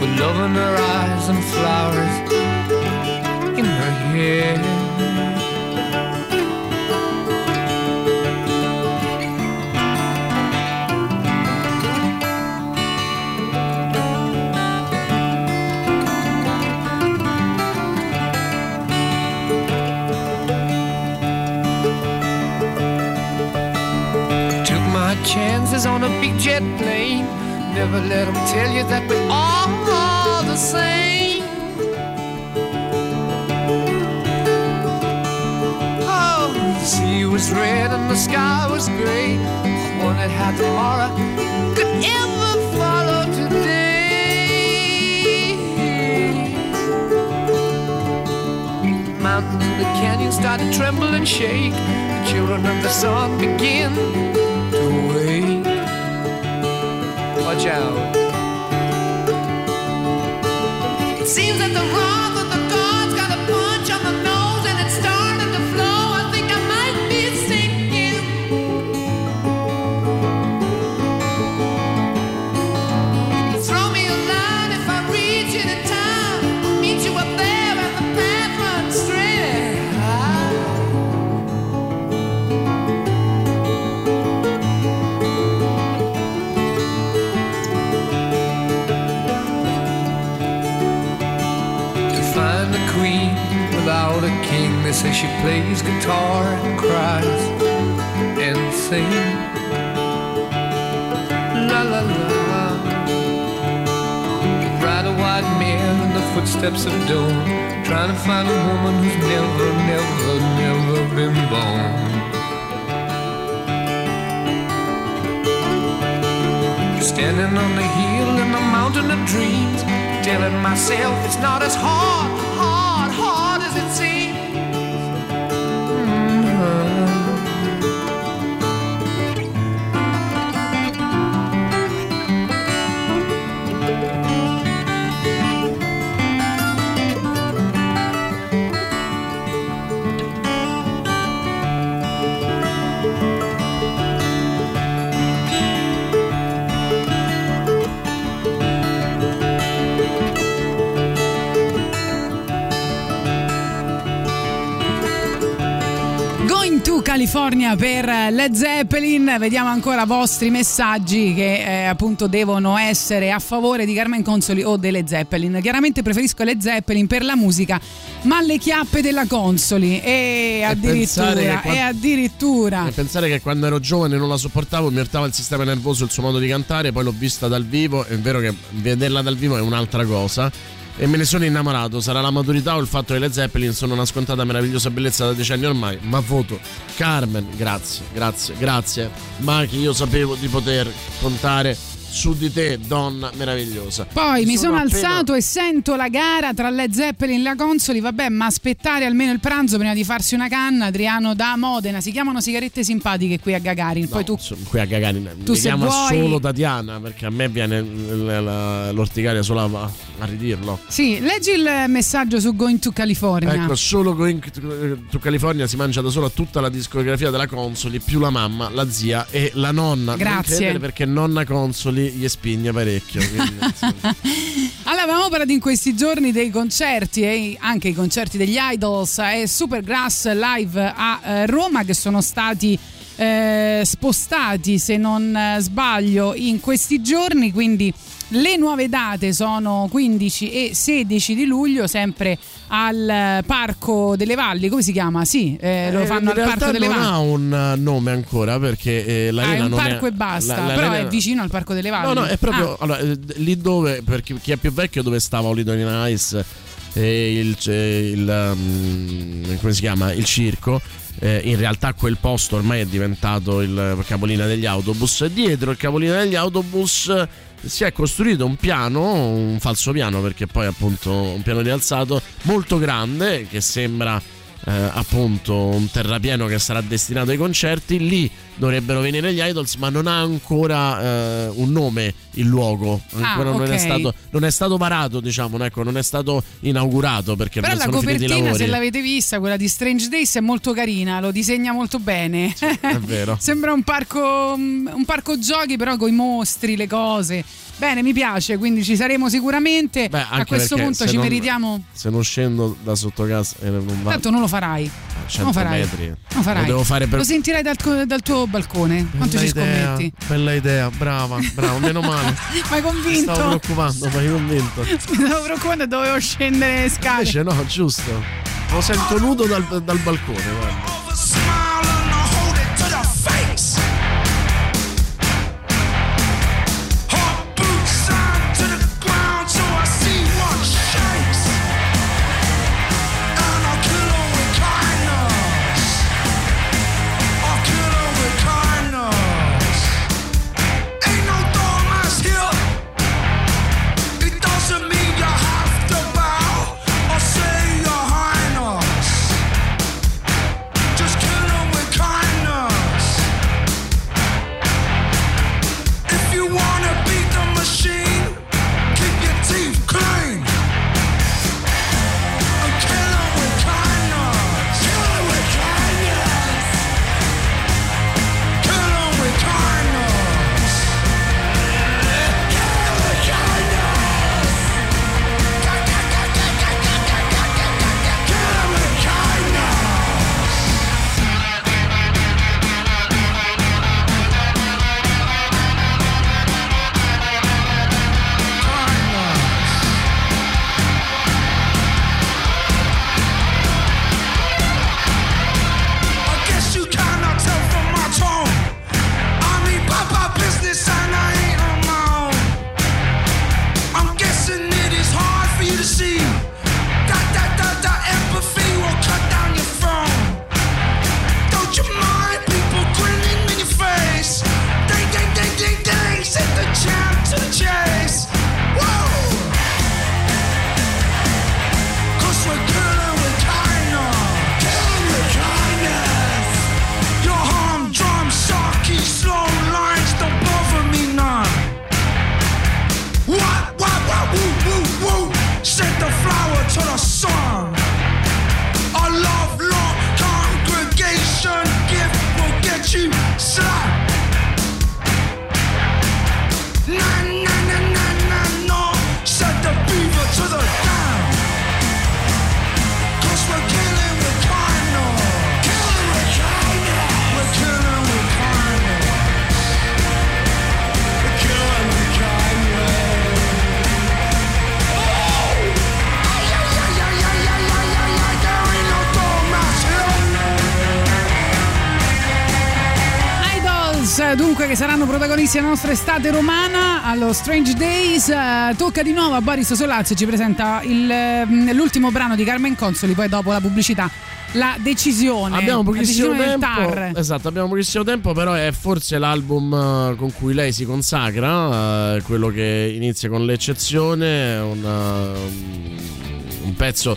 with love in her eyes and flowers in her hair. Took my chances on a big jet plane. Never let them tell you that we're all same. Oh, the sea was red and the sky was gray. Wondered how tomorrow could ever follow today. Mountains and the canyons started to tremble and shake. The children of the sun begin to wake. Watch out. Seems that the wrath they say she plays guitar and cries and sings. La la la. Ride a white mare in the footsteps of dawn, trying to find a woman who's never, never, never been born. Standing on the hill in the mountain of dreams, telling myself it's not as hard, California per Led Zeppelin, vediamo ancora vostri messaggi che eh, appunto devono essere a favore di Carmen Consoli o delle Zeppelin. Chiaramente preferisco le Zeppelin per la musica, ma le chiappe della Consoli e addirittura, pensare che e quando- addirittura. E pensare che quando ero giovane non la sopportavo, mi urtava il sistema nervoso, il suo modo di cantare, poi l'ho vista dal vivo, è vero che vederla dal vivo è un'altra cosa. E me ne sono innamorato, sarà la maturità o il fatto che le Zeppelin sono una scontata meravigliosa bellezza da decenni ormai, ma voto Carmen, grazie, grazie, grazie. Ma che io sapevo di poter contare su di te, donna meravigliosa. Poi mi sono, appena- alzato e sento la gara tra Led Zeppelin e la Consoli. Vabbè, ma aspettare almeno il pranzo prima di farsi una canna. Adriano da Modena. Si chiamano sigarette simpatiche qui a Gagarin. Poi tu. Qui a Gagarin Tu mi chiama vuoi- solo Tatiana perché a me viene l'orticaria solo a, a ridirlo. Sì, leggi il messaggio su Going to California. Ecco, solo Going to California si mangia da sola tutta la discografia della Consoli, più la mamma, la zia e la nonna. Non Grazie. perché nonna Consoli gli spigna parecchio. quindi. Allora, avevamo parlato in questi giorni dei concerti e anche i concerti degli Idols e Supergrass live a eh, Roma che sono stati eh, spostati, se non eh, sbaglio, in questi giorni. Quindi le nuove date sono 15 e 16 di luglio, sempre al eh, Parco delle Valli. Come si chiama? Sì, eh, lo Eh, fanno in al Parco delle non Valli. ha un eh, nome ancora perché eh, Ah, l'arena è un non parco è e basta, la- però è vicino al Parco delle Valli. No, no, è proprio Ah. allora, eh, lì dove, per chi, chi è più vecchio, dove stava Holiday in Ice e il, eh, il, um, come si chiama? Il circo. eh, in realtà quel posto ormai è diventato il capolinea degli autobus. Dietro il capolinea degli autobus eh, si è costruito un piano, un falso piano perché poi appunto un piano rialzato molto grande che sembra eh, appunto un terrapieno che sarà destinato ai concerti. Lì dovrebbero venire gli Idols, ma non ha ancora eh, un nome il luogo. Ancora non, ok. è stato, non è stato varato, diciamo, ecco, non è stato inaugurato perché Però non la sono finiti i copertina, se l'avete vista, quella di Strange Days, è molto carina, lo disegna molto bene. È vero. Sembra un parco, un parco giochi, però con i mostri, le cose. Bene, mi piace, quindi ci saremo sicuramente. Beh, A anche questo punto ci non- meritiamo. Se non scendo da sotto casa e non va Tanto non lo farai. 100 non lo farai. metri. Non farai. Lo devo fare per Lo sentirai dal, dal tuo balcone. Quanto ci Bella idea, scommetti? Bella idea, brava, brava, meno male. Mi hai convinto. Mi stavo preoccupando, ma hai convinto. Mi stavo preoccupando e dovevo scendere le scale. Invece no, giusto. Lo sento nudo dal, dal balcone, guarda. Protagonisti della nostra estate romana allo Strange Days. Eh, tocca di nuovo a Boris Solazzo, ci presenta il, ehm, l'ultimo brano di Carmen Consoli, poi dopo la pubblicità. La decisione. Abbiamo la pochissimo tempo. Esatto, abbiamo pochissimo tempo, però è forse l'album eh, con cui lei si consacra, eh, quello che inizia con l'eccezione, un, eh, un pezzo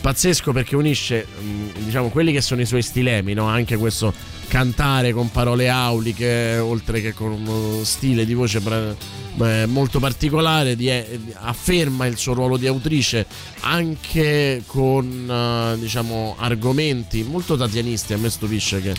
pazzesco perché unisce mm, diciamo quelli che sono i suoi stilemi, no? anche questo cantare con parole auliche, oltre che con uno stile di voce eh, molto particolare, di- eh, afferma il suo ruolo di autrice anche con eh, diciamo argomenti molto tatianisti. A me stupisce che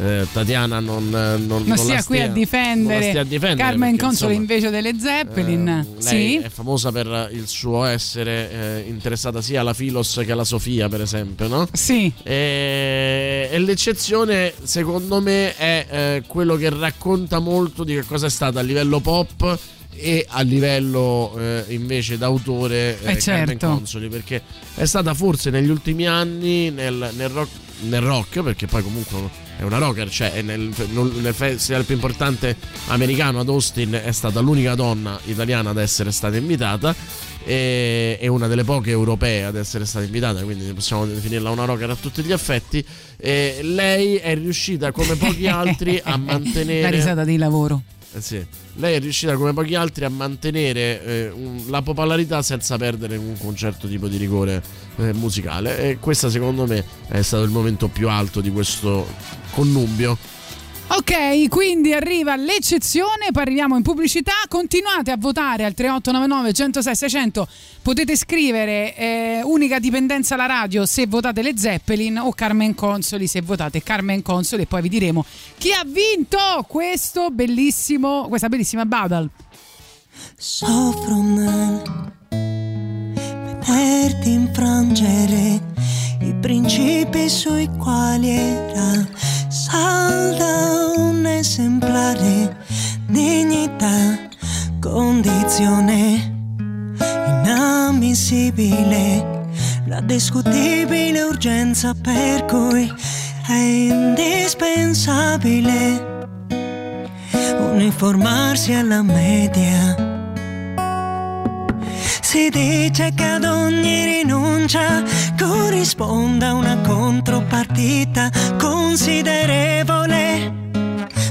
eh, Tatiana non, non, Non non sia qui a stia- non difendere, stia a difendere Carmen Consoli invece delle Zeppelin. eh, sì. è famosa per il suo essere eh, interessata sia alla Filos che alla Sofia, per esempio, no? Sì. E, e l'eccezione, secondo me, è eh, quello che racconta molto di che cosa è stata a livello pop e a livello eh, invece d'autore eh, Eh, certo. Consoli perché è stata forse negli ultimi anni nel, nel rock, nel rock, perché poi comunque è una rocker cioè nel, nel festival più importante americano ad Austin è stata l'unica donna italiana ad essere stata invitata e è una delle poche europee ad essere stata invitata quindi possiamo definirla una rocker a tutti gli effetti e lei è riuscita come pochi altri a mantenere La risata di lavoro. Eh sì. Lei è riuscita come pochi altri a mantenere eh, un- la popolarità senza perdere comunque un certo tipo di rigore eh, musicale e questo secondo me è stato il momento più alto di questo connubio. Ok, quindi arriva l'eccezione, poi arriviamo in pubblicità, continuate a votare al 3899 106 600, potete scrivere eh, unica dipendenza alla radio se votate le Zeppelin o Carmen Consoli se votate Carmen Consoli e poi vi diremo chi ha vinto questo bellissimo, questa bellissima Battle. Soffro nel vederti infrangere i principi sui quali era salda un esemplare dignità, condizione inammissibile, la discutibile urgenza per cui è indispensabile uniformarsi alla media. Si dice che ad ogni rinuncia corrisponda una contropartita considerevole.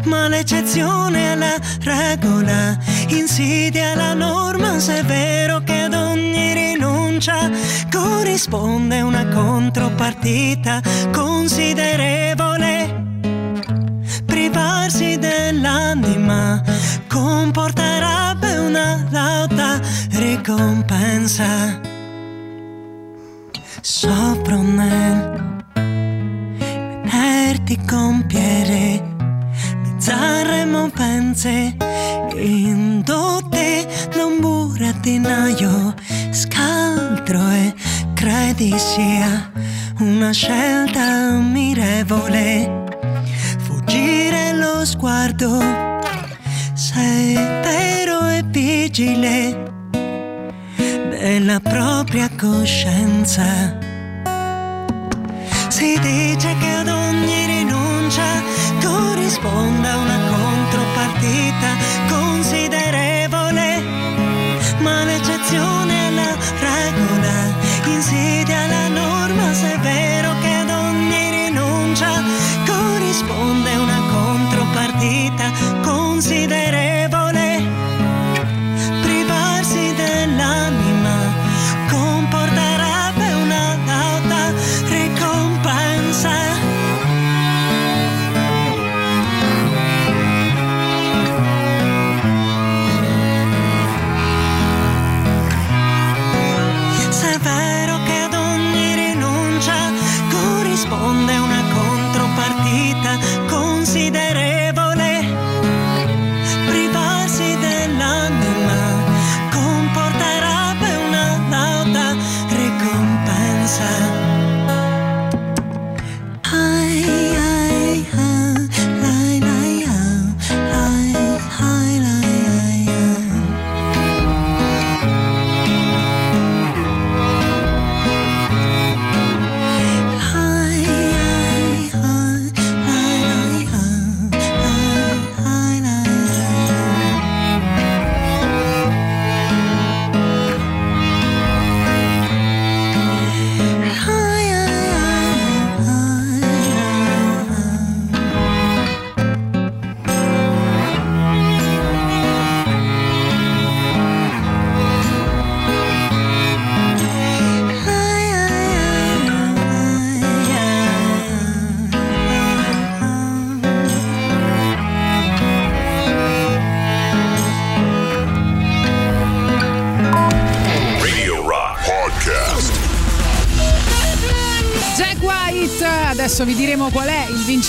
Ma l'eccezione alla regola insidia la norma se è vero che ad ogni rinuncia corrisponde una contropartita considerevole privarsi dell'anima comporterebbe una lauta ricompensa. Sopra nel vederti compiere bizzarre movenze indotte da un burattinaio scaltro e credi sia una scelta ammirevole fuggire lo sguardo severo e vigile della propria coscienza. Si dice che ad ogni rinuncia corrisponda una contropartita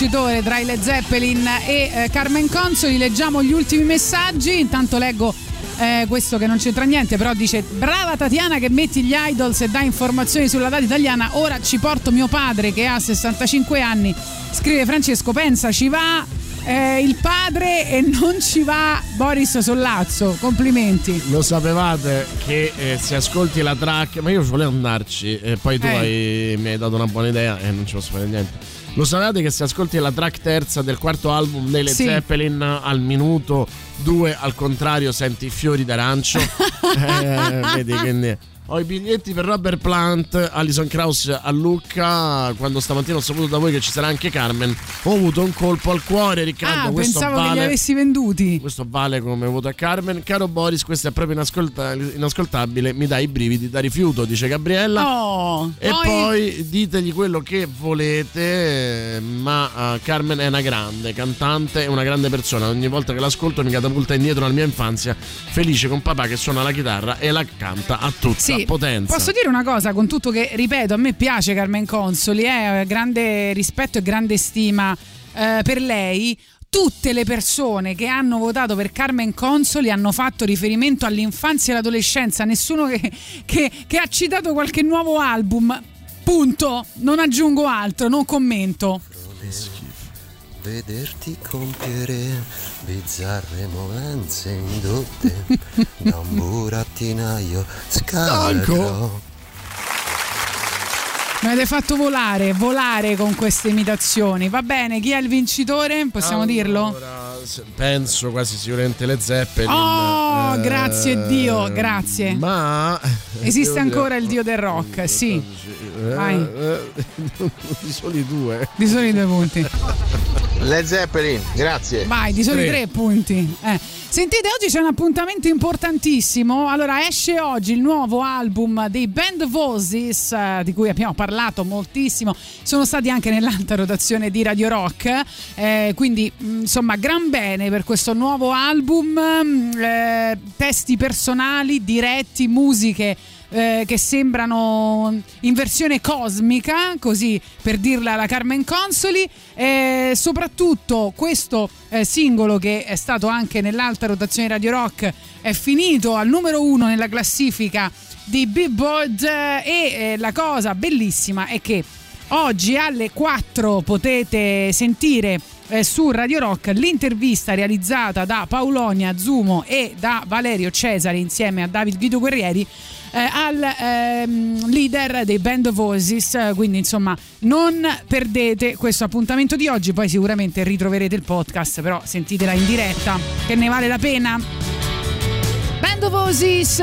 vincitore tra i Led Zeppelin e eh, Carmen Consoli, leggiamo gli ultimi messaggi, intanto leggo eh, questo che non c'entra niente, però dice brava Tatiana che metti gli idols e dai informazioni sulla data italiana, ora ci porto mio padre che ha 65 anni, scrive Francesco, pensa ci va eh, il padre e non ci va Boris Sollazzo, complimenti. Lo sapevate che eh, se ascolti la track, ma io volevo andarci e poi tu Eh. hai- mi hai dato una buona idea e non ci posso fare niente. Lo sapevate che se ascolti la track terza del quarto album dei Led Sì. Zeppelin al minuto 2 al contrario senti i fiori d'arancio? Eh, vedi, quindi ho i biglietti per Robert Plant, Alison Krauss a Lucca. Quando stamattina ho saputo da voi che ci sarà anche Carmen, ho avuto un colpo al cuore, Riccardo. Ah, questo pensavo che li vale avessi venduti. questo vale come voto a Carmen. Caro Boris, questo è proprio inascolta- inascoltabile. Mi dai i brividi da rifiuto, dice Gabriella. Oh, E poi ditegli quello che volete, ma eh, Carmen è una grande cantante e una grande persona. Ogni volta che l'ascolto mi catapulta indietro alla mia infanzia, felice con papà che suona la chitarra e la canta a tutta Sì, potenza. Posso dire una cosa, con tutto che, ripeto, a me piace Carmen Consoli, eh, grande rispetto e grande stima eh, per lei. Tutte le persone che hanno votato per Carmen Consoli hanno fatto riferimento all'infanzia e all'adolescenza, nessuno che, che- che ha citato qualche nuovo album. Punto, non aggiungo altro, non commento. Vederti compiere bizzarre movenze indotte da un burattinaio scaltro. Mi avete fatto volare, volare con queste imitazioni. Va bene, chi è il vincitore? Possiamo dirlo? Allora, se- Penso quasi sicuramente le Zeppelin. Oh, eh, grazie Dio, grazie. Ma Esiste ancora il dio del rock, sì. Eh, Vai. eh, di soli due. Di soli due punti. Led Zeppelin, grazie. Vai, di soli Tre. tre punti. Eh. Sentite, oggi c'è un appuntamento importantissimo. Allora, esce oggi il nuovo album dei Band Voices, eh, di cui abbiamo parlato moltissimo. Sono stati anche nell'alta rotazione di Radio Rock. eh, quindi, mh, insomma, gran bene per questo nuovo album. mh, eh, testi personali, diretti, musiche eh, che sembrano in versione cosmica, così per dirla alla Carmen Consoli. E soprattutto questo eh, singolo che è stato anche nell'alta rotazione Radio Rock è finito al numero uno nella classifica di Billboard eh, e eh, la cosa bellissima è che oggi alle 4 potete sentire eh, su Radio Rock l'intervista realizzata da Paolonia Zumo e da Valerio Cesare insieme a David Guido Guerrieri al ehm, leader dei Band of Voices eh, quindi insomma non perdete questo appuntamento di oggi poi sicuramente ritroverete il podcast però sentitela in diretta che ne vale la pena. Band of Voices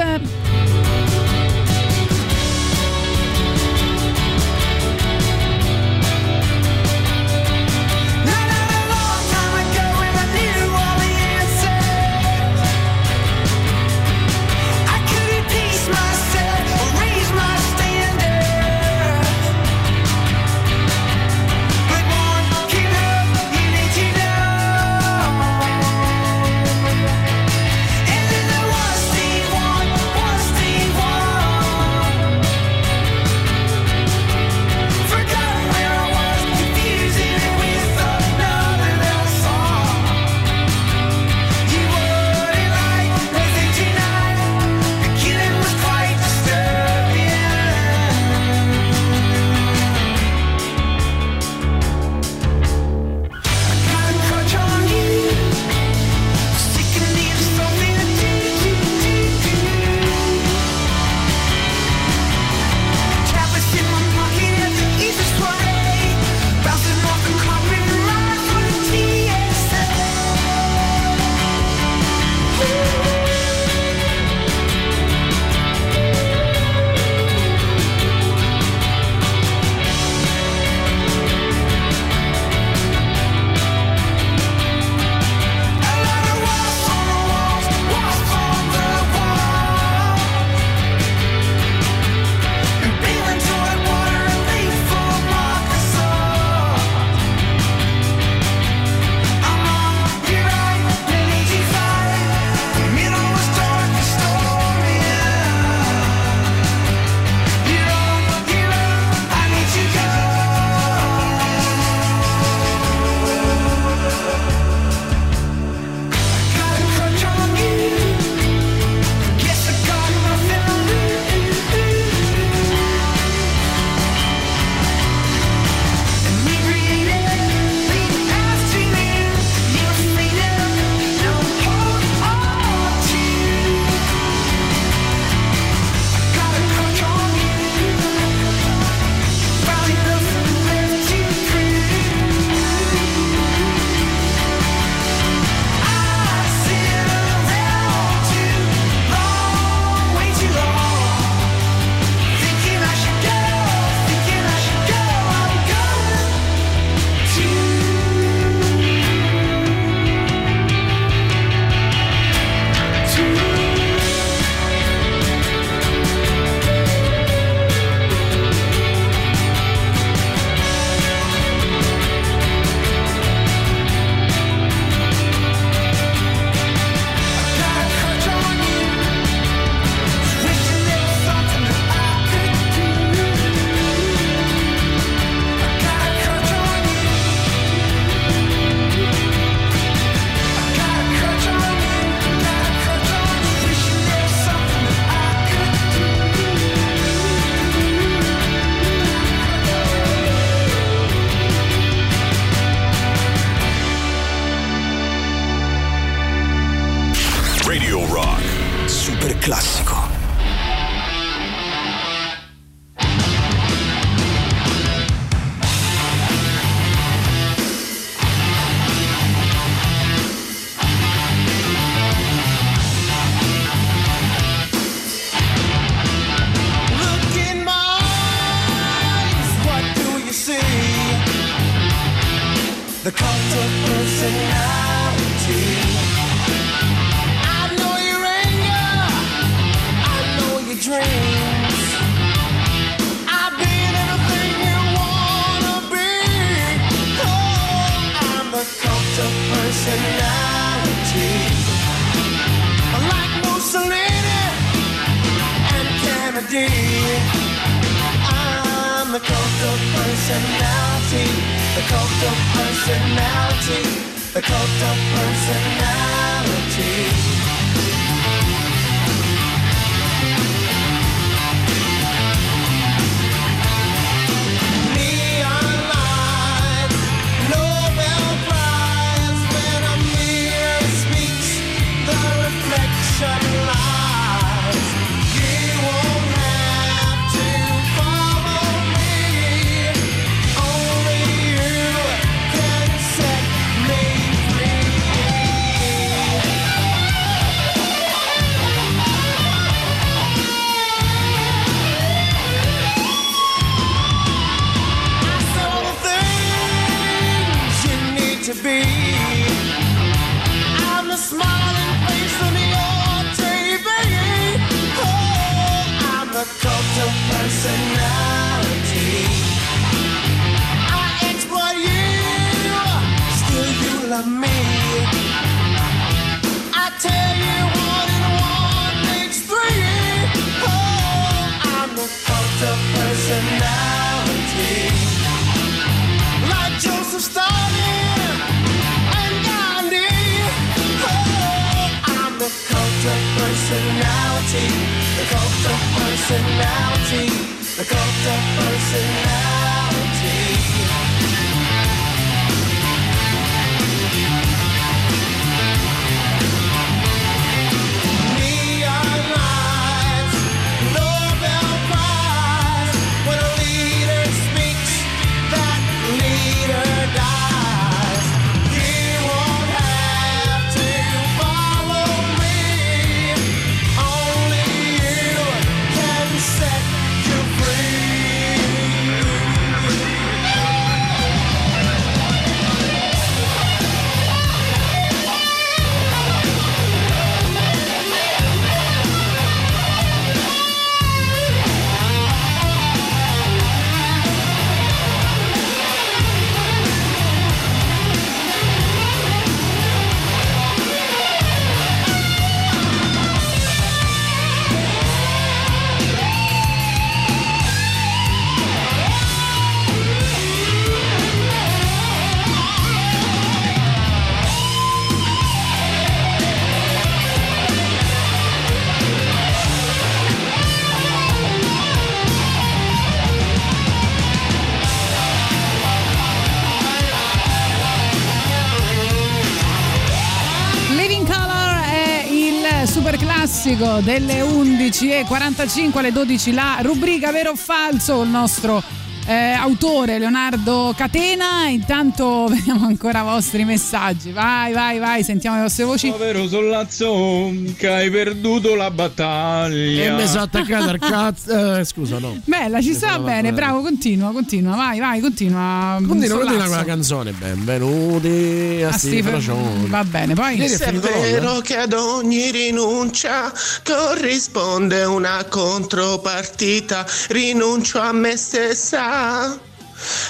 classico delle 11.45 alle 12 la rubrica vero o falso il nostro eh, autore Leonardo Catena intanto vediamo ancora i vostri messaggi vai vai vai sentiamo le vostre voci Povero Sollazzo che hai perduto la battaglia. E mi sono attaccato al cazzo. Eh, scusa, no. bella ci sta bene bravo continua continua vai vai continua Continua, continua Sollazzo. quella canzone. Benvenuti a a Steve Steve va bene poi Ieri è vero che ad ogni rinuncia corrisponde una contropartita, rinuncio a me stessa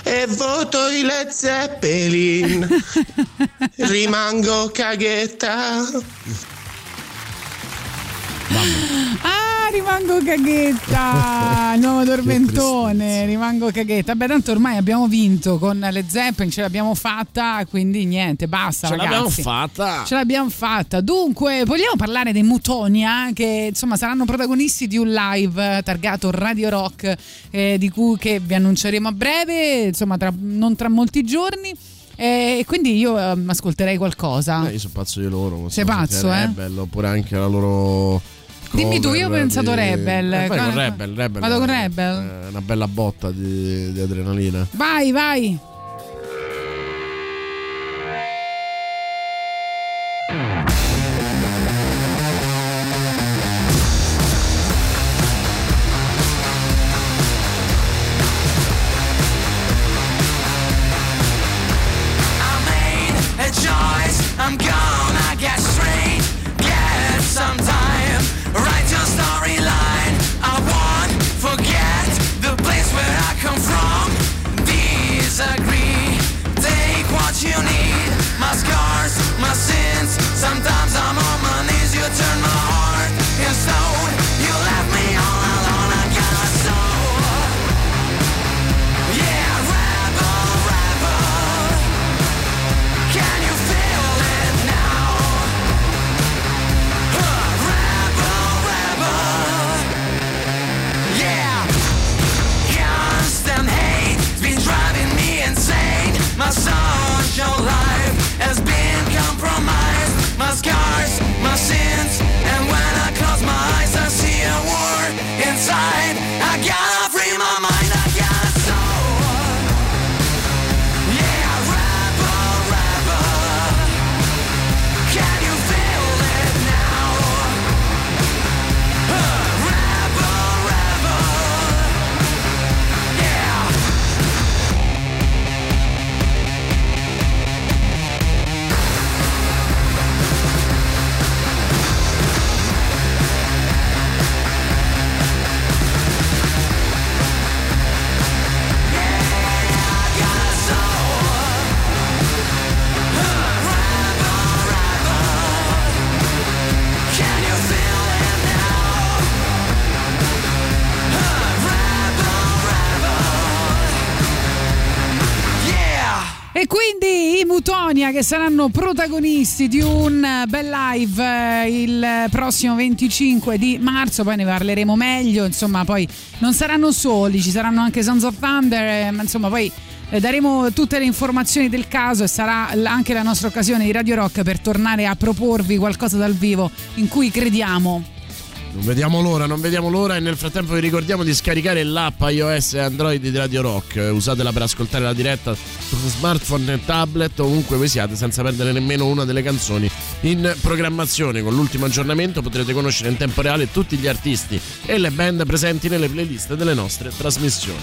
e voto i Led Zeppelin. Rimango caghetta. Ah, rimango caghetta! Nuovo tormentone, rimango caghetta. Beh, tanto ormai abbiamo vinto con le Zeppelin, ce l'abbiamo fatta, quindi niente, basta. Ce ragazzi. l'abbiamo fatta. Ce l'abbiamo fatta. Dunque, vogliamo parlare dei Mutonia, che insomma saranno protagonisti di un live targato Radio Rock, eh, di cui che vi annunceremo a breve, insomma, tra- non tra molti giorni. Eh, E quindi io ehm, ascolterei qualcosa. Eh, io sono pazzo di loro. Sei pazzo, eh? Rebel, oppure anche la loro. Dimmi tu, io ho pensato di- Rebel. Eh, con Rebel, Rebel. Vado con Rebel? Una bella botta di, di adrenalina. Vai, vai. Saranno protagonisti di un bel live eh, il prossimo 25 di marzo, poi ne parleremo meglio, insomma poi non saranno soli, ci saranno anche Sons of Thunder, eh, ma insomma poi eh, daremo tutte le informazioni del caso e sarà anche la nostra occasione di Radio Rock per tornare a proporvi qualcosa dal vivo in cui crediamo. Non vediamo l'ora, non vediamo l'ora e nel frattempo vi ricordiamo di scaricare l'app iOS e Android di Radio Rock. Usatela per ascoltare la diretta su smartphone e tablet ovunque voi siate senza perdere nemmeno una delle canzoni in programmazione. Con l'ultimo aggiornamento potrete conoscere in tempo reale tutti gli artisti e le band presenti nelle playlist delle nostre trasmissioni.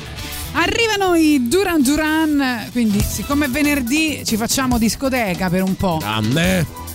Arrivano i Duran Duran, quindi siccome è venerdì ci facciamo discoteca per un po'. Grande!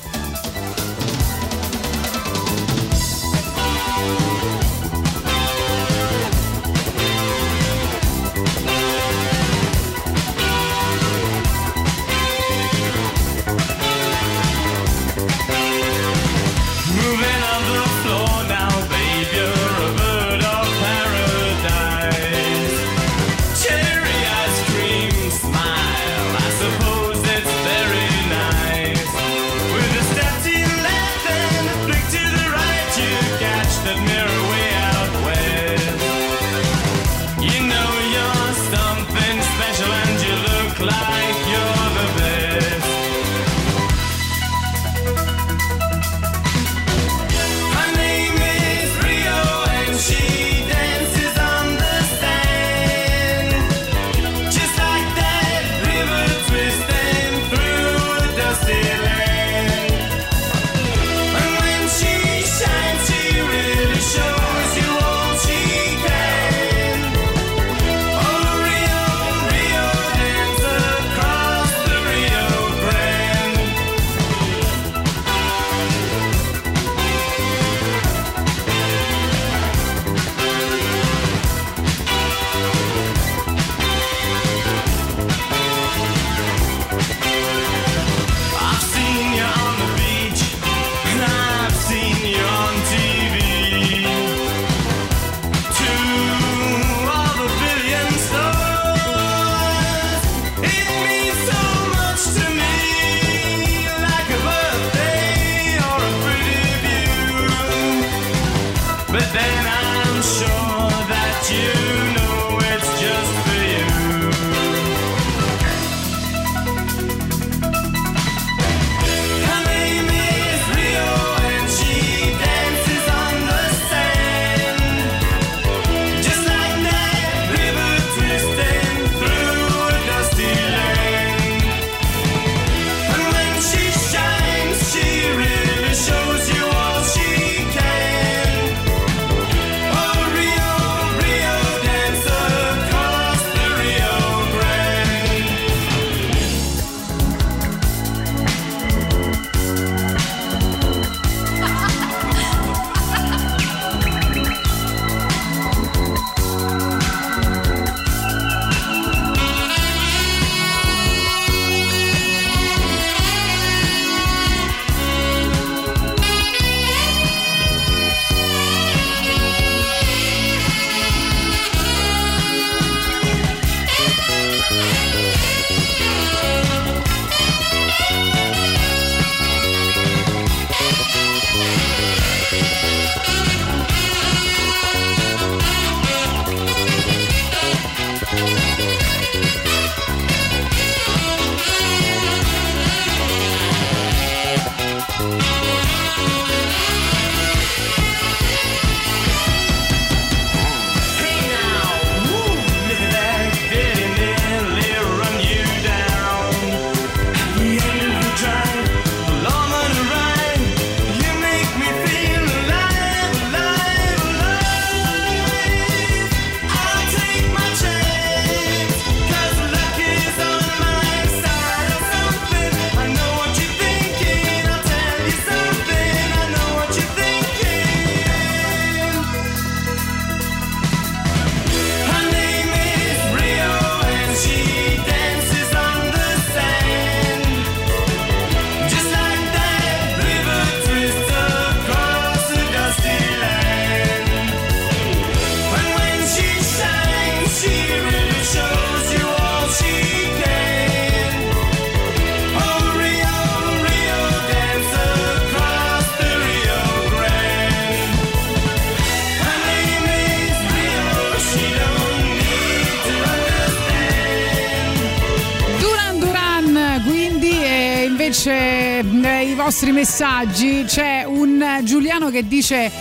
I vostri messaggi. C'è un Giuliano che dice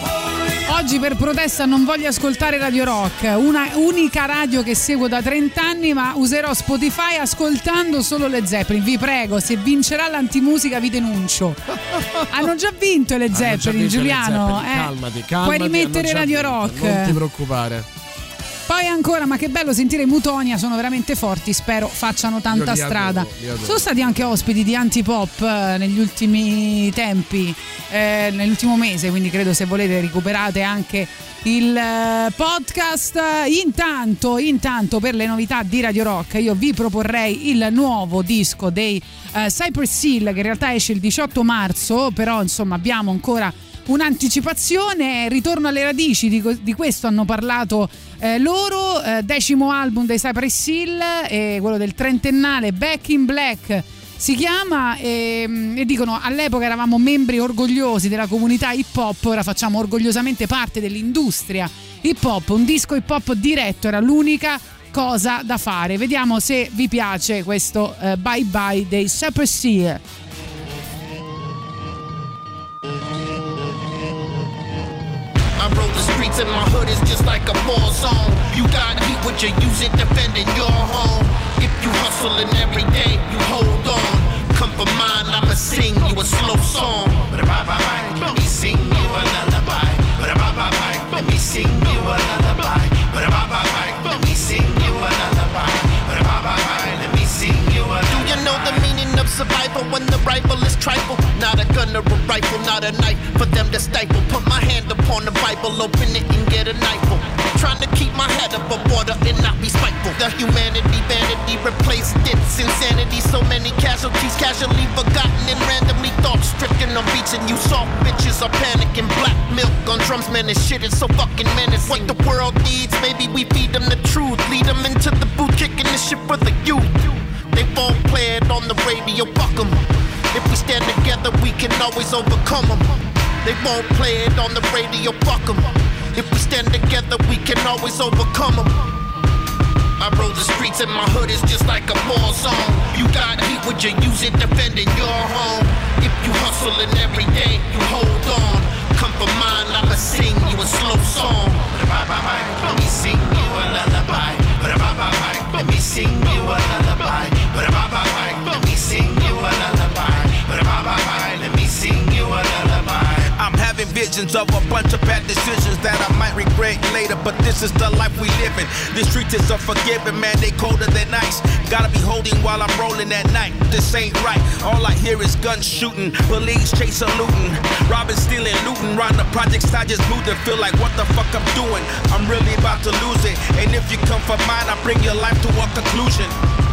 oggi per protesta non voglio ascoltare Radio Rock, una unica radio che seguo da 30 anni, ma userò Spotify ascoltando solo le Zeppelin. Vi prego, se vincerà l'antimusica vi denuncio. Hanno già vinto le Zeppelin, vinto le Giuliano. Zeppelin, eh. Calmati, calmati. Puoi rimettere Radio vinto, Rock. Non ti preoccupare. Poi ancora, ma che bello sentire i Mutonia, sono veramente forti, spero facciano tanta adoro, strada. Sono stati anche ospiti di Antipop eh, negli ultimi tempi, eh, nell'ultimo mese, quindi credo se volete recuperate anche il eh, podcast. Intanto, intanto per le novità di Radio Rock io vi proporrei il nuovo disco dei eh, Cypress Hill che in realtà esce il 18 marzo, però insomma abbiamo ancora un'anticipazione, ritorno alle radici, di, di questo hanno parlato eh, loro, eh, decimo album dei Cypress Hill, eh, quello del trentennale Back in Black si chiama e, e dicono all'epoca eravamo membri orgogliosi della comunità hip hop, ora facciamo orgogliosamente parte dell'industria hip hop, un disco hip hop diretto era l'unica cosa da fare. Vediamo se vi piace questo eh, bye bye dei Cypress Hill. Streets and my hood is just like a war zone. You gotta heat, would you use it defending your home? If you hustling every day, you hold on. Come for mine, I'ma sing you a slow song. Ba-da-ba-ba-ba, Let me sing you a lullaby. Ba-da-ba-ba-ba, Let me sing you a lullaby. Ba-da-ba-ba-ba, Let me survival when the rifle is trifle? Not a gun or a rifle, not a knife for them to stifle. Put my hand upon the Bible, open it and get a knife. Trying to keep my head above water and not be spiteful. The humanity, vanity replaced its insanity. So many casualties, casually forgotten and randomly thought stricken. I'm reaching you soft bitches are panicking. Black milk on drums, man, this shit is so fucking menacing. What the world needs, maybe we feed them the truth. Lead them into the boot, kicking this shit for the youth. They won't play it on the radio, fuck 'em. If we stand together, we can always overcome them. They won't play it on the radio, fuck 'em. If we stand together, we can always overcome them. I roll the streets and my hood is just like a war zone. You got heat, would you use it defending your home? If you hustling every day, you hold on. Come for mine, I'ma sing you a slow song. Let me sing you a lullaby. Let me sing you a lullaby. Let me sing you a lullaby. Let me sing you a lullaby. I'm having visions of a bunch of bad decisions that I might regret later, but this is the life we live in. The streets is unforgiving, man, they colder than ice. Gotta be holding while I'm rolling at night. This ain't right. All I hear is guns shooting, police chasing, looting, robbing, stealing, looting. Round the projects, I just moved and feel like what the fuck I'm doing. I'm really about to lose it, and if you come for mine, I bring your life to a conclusion.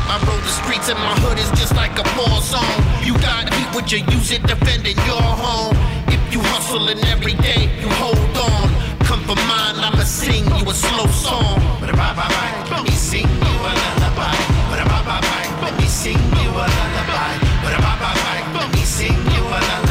I roll the streets and my hood is just like a war zone. You got heat, would you use it defending your home? If you hustling every day, you hold on. Come for mine, I'ma sing you a slow song. But bye bye bye, let me sing you a lullaby. But a bye bye, let me sing you a lullaby. But a bye bye, let me sing you a lullaby.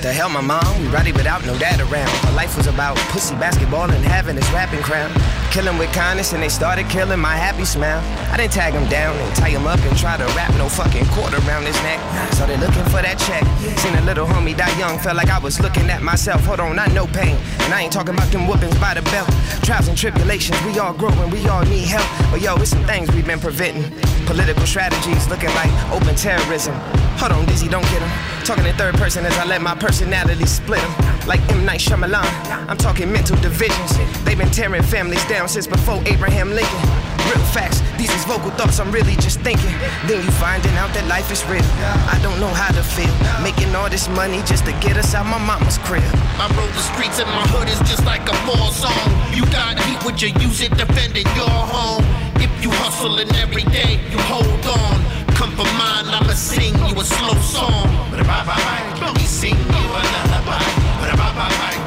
The hell my mom, we rowdy without no dad around. My life was about pussy, basketball, and having this rapping crown. Killing with kindness, and they started killing my happy smile. I didn't tag him down and tie him up and try to wrap no fucking cord around his neck. So they looking for that check. Seen a little homie die young, felt like I was looking at myself. Hold on, I know pain. And I ain't talking about them whoopings by the belt. Trials and tribulations, we all grow and we all need help. But yo, it's some things we've been preventing. Political strategies looking like open terrorism. Hold on, Dizzy, don't get him. Talking in third person as I let my personality split him. Like M. Night Shyamalan, I'm talking mental divisions. They've been tearing families down since before Abraham Lincoln. Real facts, these is vocal thoughts I'm really just thinking. Then you finding out that life is real. I don't know how to feel. Making all this money just to get us out my mama's crib. I roll the streets and my hood is just like a war zone. You got heat, would you use it defending your home? If you hustling every day, you hold on. Come for mine, I'ma sing you a slow song. Let me sing you a lullaby.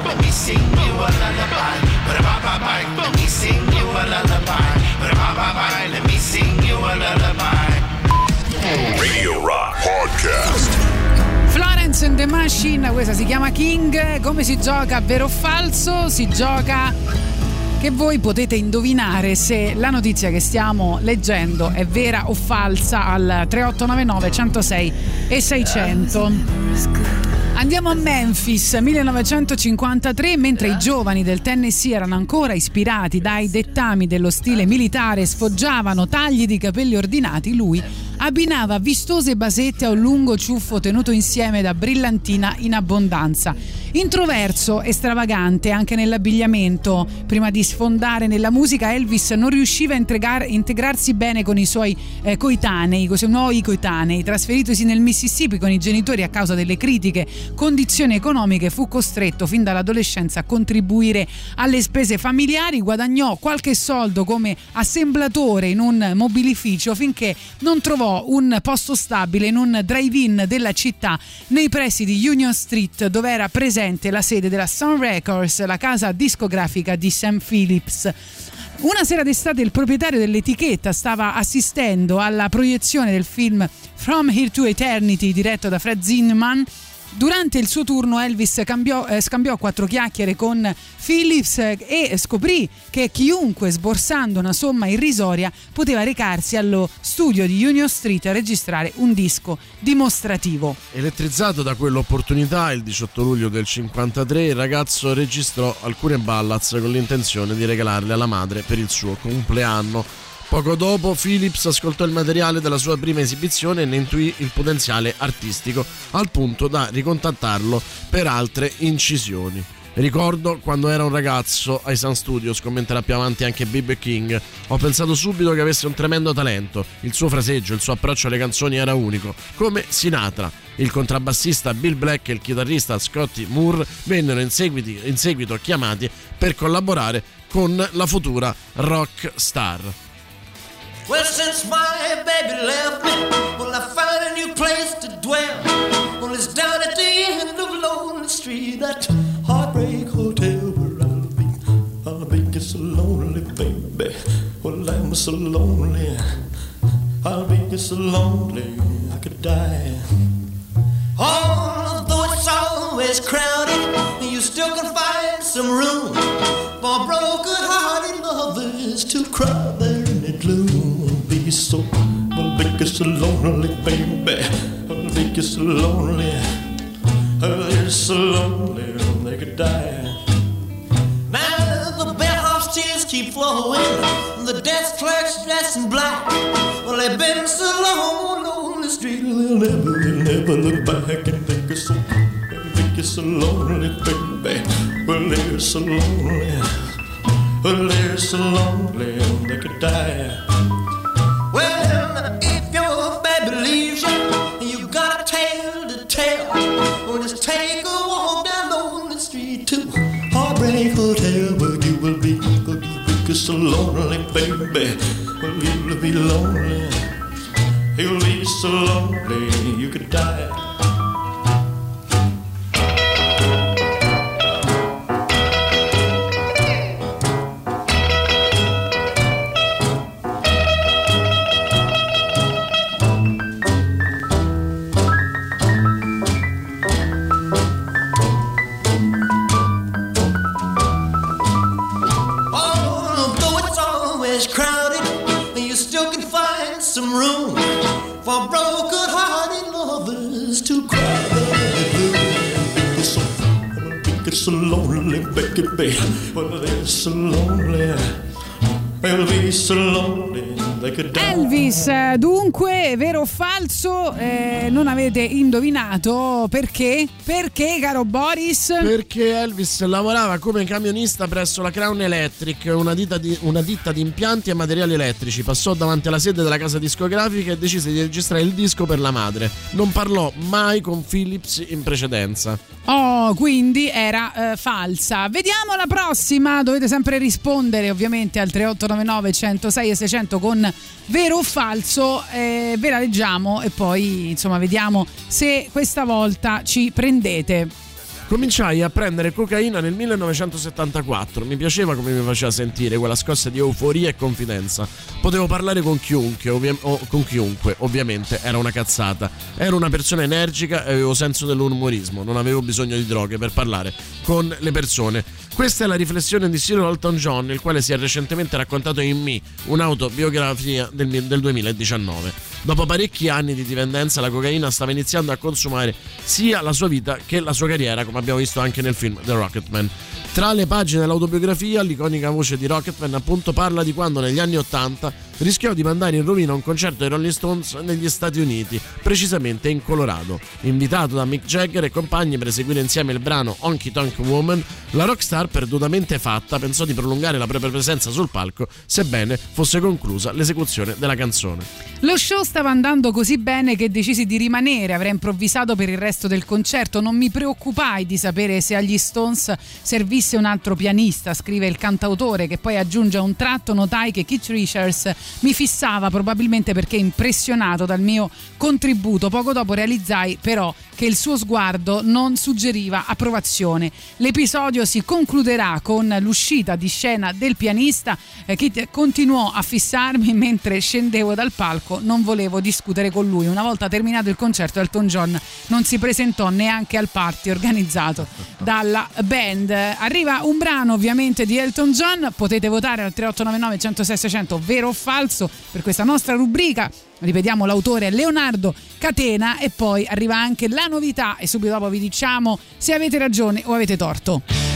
Let me sing you a lullaby. Let me sing you a lullaby. Let me sing you a lullaby. Radio Rock Podcast. Florence and the Machine, questa si chiama King. Come si gioca, vero o falso? Si gioca che voi potete indovinare se la notizia che stiamo leggendo è vera o falsa al 3899 106 e 600. Andiamo a Memphis 1953, mentre i giovani del Tennessee erano ancora ispirati dai dettami dello stile militare sfoggiavano tagli di capelli ordinati, lui abbinava vistose basette a un lungo ciuffo tenuto insieme da brillantina in abbondanza. Introverso e stravagante anche nell'abbigliamento, prima di sfondare nella musica Elvis non riusciva a integar- integrarsi bene con i suoi eh, coetanei, con i suoi nuovi coetanei. Trasferitosi nel Mississippi con i genitori a causa delle critiche condizioni economiche, fu costretto fin dall'adolescenza a contribuire alle spese familiari, guadagnò qualche soldo come assemblatore in un mobilificio finché non trovò un posto stabile in un drive-in della città nei pressi di Union Street dove era presente la sede della Sun Records, la casa discografica di Sam Phillips. Una sera d'estate il proprietario dell'etichetta stava assistendo alla proiezione del film From Here to Eternity diretto da Fred Zinman. Durante il suo turno Elvis cambiò, eh, scambiò quattro chiacchiere con Phillips eh, e scoprì che chiunque sborsando una somma irrisoria poteva recarsi allo studio di Union Street a registrare un disco dimostrativo. Elettrizzato da quell'opportunità, il 18 luglio del 53 il ragazzo registrò alcune ballads con l'intenzione di regalarle alla madre per il suo compleanno. Poco dopo Phillips ascoltò il materiale della sua prima esibizione e ne intuì il potenziale artistico, al punto da ricontattarlo per altre incisioni. Ricordo quando era un ragazzo ai Sun Studios, commenterà più avanti anche B.B. King. Ho pensato subito che avesse un tremendo talento. Il suo fraseggio, il suo approccio alle canzoni era unico, come Sinatra. Il contrabbassista Bill Black e il chitarrista Scotty Moore vennero in, seguiti- in seguito chiamati per collaborare con la futura rock star. Well, since my baby left me, well, I found a new place to dwell. Well, it's down at the end of Lonely Street, that heartbreak hotel where I'll be. I'll be just so lonely, baby. Well, I'm so lonely. I'll be just so lonely, I could die. Although it's always crowded, you still can find some room for broken-hearted lovers to cry so, I'll be just so lonely, baby. I'll be just so lonely. Oh, they're so lonely, they could die. Now the bellhop's tears keep flowing, the desk clerk's dressed in black. Well, they've been so long on the street, they'll never, they'll never look back and think it's so, think it's so lonely, baby. Well, they're so lonely, well, they're so lonely, they could die. Well, if your baby leaves you, you got a tale to tell, well, just take a walk down lonely street to Heartbreak Hotel, where you will be, where you will be so lonely, baby. Well, you'll be lonely, you'll be so lonely, you could die. So lonely, baby. Well, they're so lonely. They'll be so lonely. Elvis, eh, dunque, vero o falso? Eh, non avete indovinato perché? Perché, caro Boris? Perché Elvis lavorava come camionista presso la Crown Electric, una ditta, di, una ditta di impianti e materiali elettrici. Passò davanti alla sede della casa discografica e decise di registrare il disco per la madre. Non parlò mai con Philips in precedenza. Oh, quindi era eh, falsa. Vediamo la prossima. Dovete sempre rispondere, ovviamente, al 3899 106 e 600 con vero o falso. Eh, ve la leggiamo e poi, insomma, vediamo se questa volta ci prendete. Cominciai a prendere cocaina nel 1974. Mi piaceva come mi faceva sentire quella scossa di euforia e confidenza. Potevo parlare con chiunque, ovvia- con chiunque, ovviamente era una cazzata. Ero una persona energica e avevo senso dell'umorismo, non avevo bisogno di droghe per parlare con le persone. Questa è la riflessione di Cyril Elton John, il quale si è recentemente raccontato in Me, un'autobiografia del, del 2019. Dopo parecchi anni di dipendenza, la cocaina stava iniziando a consumare sia la sua vita che la sua carriera, come abbiamo visto anche nel film The Rocketman. Tra le pagine dell'autobiografia, l'iconica voce di Rocketman appunto parla di quando negli anni Ottanta rischiò di mandare in rovina un concerto dei Rolling Stones negli Stati Uniti, precisamente in Colorado. Invitato da Mick Jagger e compagni per eseguire insieme il brano Honky Tonk Woman, la rockstar perdutamente fatta pensò di prolungare la propria presenza sul palco, sebbene fosse conclusa l'esecuzione della canzone. Lo show stava andando così bene che decisi di rimanere, avrei improvvisato per il resto del concerto, non mi preoccupai di sapere se agli Stones servisse un altro pianista, scrive il cantautore che poi aggiunge a un tratto notai che Keith Richards mi fissava probabilmente perché impressionato dal mio contributo. Poco dopo realizzai però che il suo sguardo non suggeriva approvazione. L'episodio si concluderà con l'uscita di scena del pianista. Eh, Keith continuò a fissarmi mentre scendevo dal palco, non volevo discutere con lui. Una volta terminato il concerto, Elton John non si presentò neanche al party organizzato dalla band. Arriva un brano ovviamente di Elton John, potete votare al 3899 106 600 vero o falso per questa nostra rubrica. Ripetiamo, l'autore Leonardo Catena e poi arriva anche la novità e subito dopo vi diciamo se avete ragione o avete torto.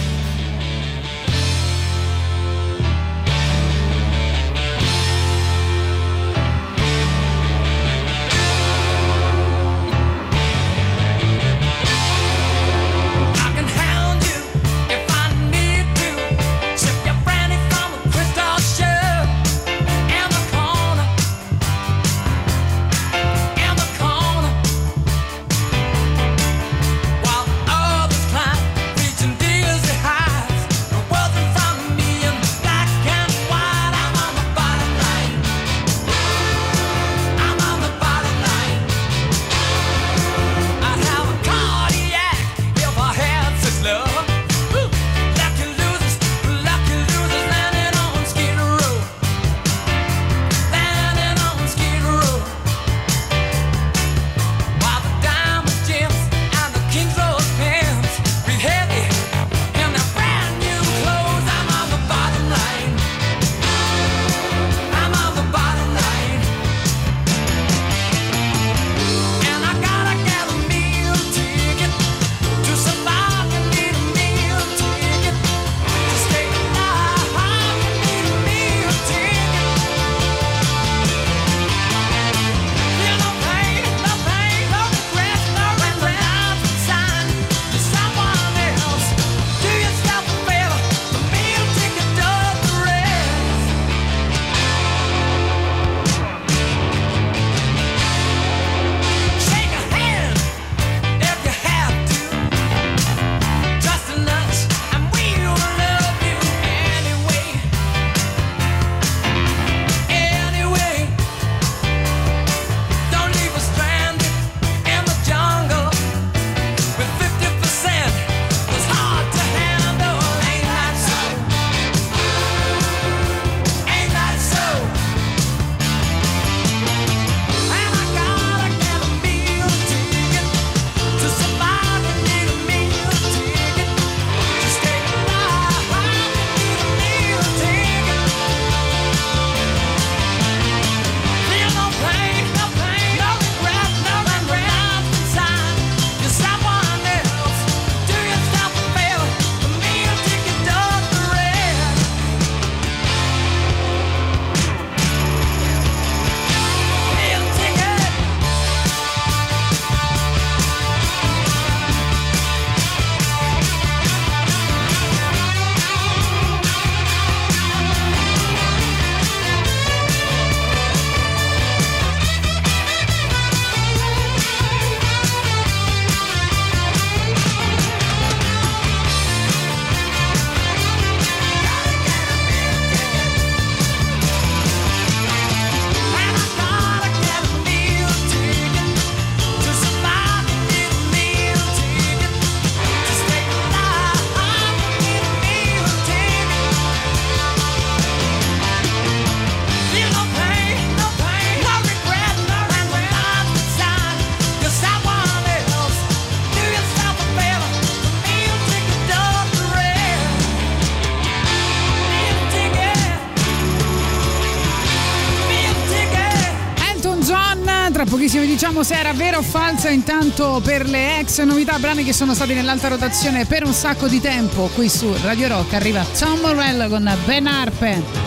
Diciamo se era vera o falsa. Intanto per le ex novità, brani che sono stati nell'alta rotazione per un sacco di tempo qui su Radio Rock arriva Tom Morello con Ben Harper.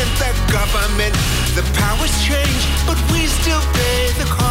In the government. The powers change, but we still pay the cost.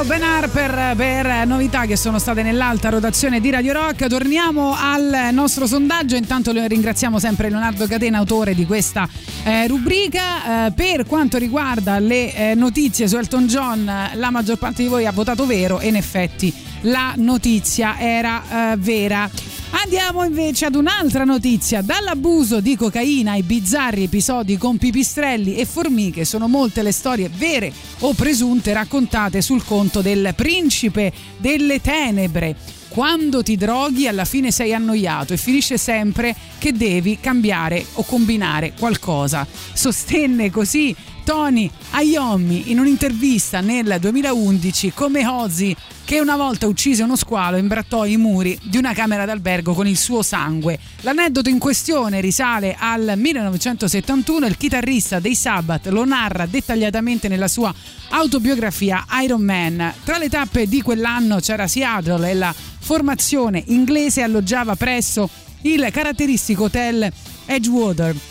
Tom Morello, Ben Harper per novità che sono state nell'alta rotazione di Radio Rock. Torniamo al nostro sondaggio. Intanto ringraziamo sempre Leonardo Catena, autore di questa eh, rubrica. Eh, per quanto riguarda le eh, notizie su Elton John, la maggior parte di voi ha votato vero e in effetti la notizia era eh, vera. Andiamo invece ad un'altra notizia. Dall'abuso di cocaina ai bizzarri episodi con pipistrelli e formiche sono molte le storie vere o presunte raccontate sul conto del principe delle tenebre. Quando ti droghi alla fine sei annoiato e finisce sempre che devi cambiare o combinare qualcosa. Sostenne così Tony Iommi in un'intervista nel 2011 come Ozzy che una volta uccise uno squalo imbrattò i muri di una camera d'albergo con il suo sangue. L'aneddoto in questione risale al 1971 il chitarrista dei Sabbath lo narra dettagliatamente nella sua autobiografia Iron Man. Tra le tappe di quell'anno c'era Seattle e la formazione inglese alloggiava presso il caratteristico hotel Edgewater.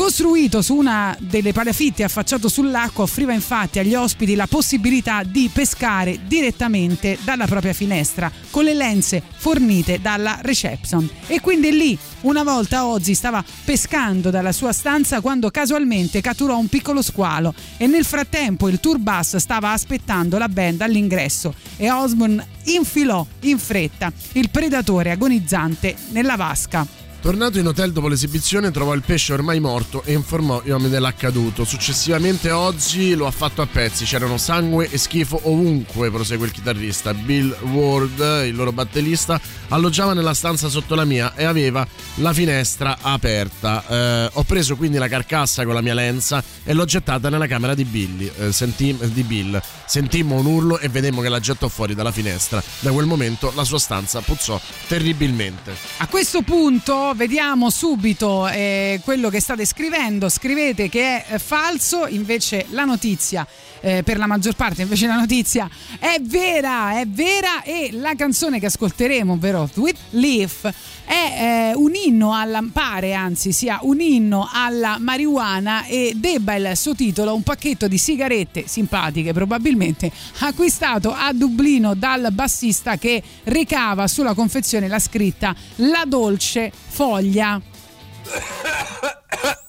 Costruito su una delle palafitte affacciato sull'acqua, offriva infatti agli ospiti la possibilità di pescare direttamente dalla propria finestra con le lenze fornite dalla reception. E quindi lì, una volta Ozzy stava pescando dalla sua stanza quando casualmente catturò un piccolo squalo e nel frattempo il tour bus stava aspettando la band all'ingresso e Osborne infilò in fretta il predatore agonizzante nella vasca. Tornato in hotel dopo l'esibizione trovò il pesce ormai morto e informò gli uomini dell'accaduto. Successivamente Ozzy lo ha fatto a pezzi, c'erano sangue e schifo ovunque, prosegue il chitarrista. Bill Ward, il loro batterista, alloggiava nella stanza sotto la mia e aveva la finestra aperta. Eh, ho preso quindi la carcassa con la mia lenza e l'ho gettata nella camera di, Billy, eh, senti- di Bill. Sentimmo un urlo e vedemmo che la gettò fuori dalla finestra. Da quel momento la sua stanza puzzò terribilmente. A questo punto vediamo subito eh, quello che state scrivendo. Scrivete che è eh, falso, invece la notizia, eh, per la maggior parte, invece la notizia è vera, è vera e la canzone che ascolteremo, ovvero Sweet Leaf, è eh, un inno alla, pare anzi sia un inno alla marijuana e debba il suo titolo un pacchetto di sigarette simpatiche probabilmente acquistato a Dublino dal bassista che recava sulla confezione la scritta La dolce foglia.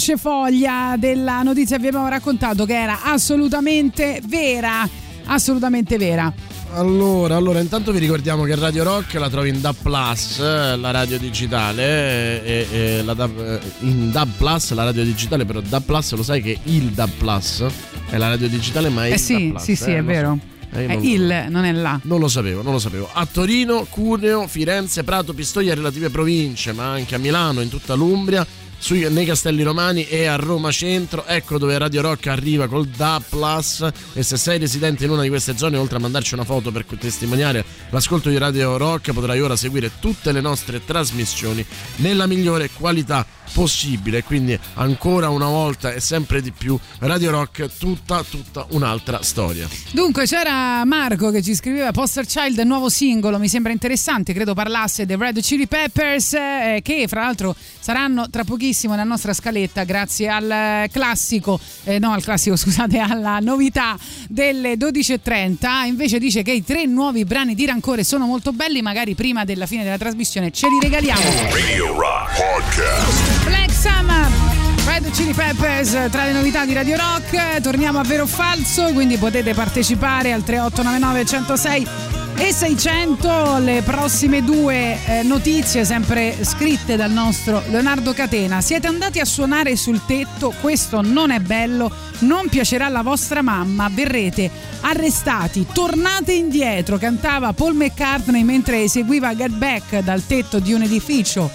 dolce foglia della notizia che vi abbiamo raccontato che era assolutamente vera, assolutamente vera. Allora, allora, intanto vi ricordiamo che Radio Rock la trovi in DAB Plus, eh, la radio digitale, e, e la DAB, eh, in DAB Plus, la radio digitale, però DAB Plus lo sai che il DAB Plus è la radio digitale, ma è Eh il sì, Plus, sì, sì, eh, è vero. so. Eh, non- il, non è là. Non lo sapevo, non lo sapevo. A Torino, Cuneo, Firenze, Prato, Pistoia relative province, ma anche a Milano, in tutta l'Umbria, sui- nei Castelli Romani e a Roma Centro. Ecco dove Radio Rock arriva col DA Plus. E se sei residente in una di queste zone, oltre a mandarci una foto per testimoniare l'ascolto di Radio Rock, potrai ora seguire tutte le nostre trasmissioni nella migliore qualità possibile. Quindi ancora una volta e sempre di più Radio Rock, tutta, tutta un'altra storia. Dunque c'era Marco che ci scriveva Poster Child, nuovo singolo, mi sembra interessante, credo parlasse dei Red Chili Peppers eh, che fra l'altro saranno tra pochissimo nella nostra scaletta grazie al eh, classico, eh, no al classico scusate, alla novità delle 12.30, invece dice che i tre nuovi brani di Rancore sono molto belli, magari prima della fine della trasmissione ce li regaliamo. Radio Rock Podcast. Black Summer Red Chili Peppers tra le novità di Radio Rock torniamo a vero o falso quindi potete partecipare al 3899 106 e 600 le prossime due eh, notizie sempre scritte dal nostro Leonardo Catena. Siete andati a suonare sul tetto questo non è bello non piacerà alla vostra mamma verrete arrestati tornate indietro cantava Paul McCartney mentre eseguiva Get Back dal tetto di un edificio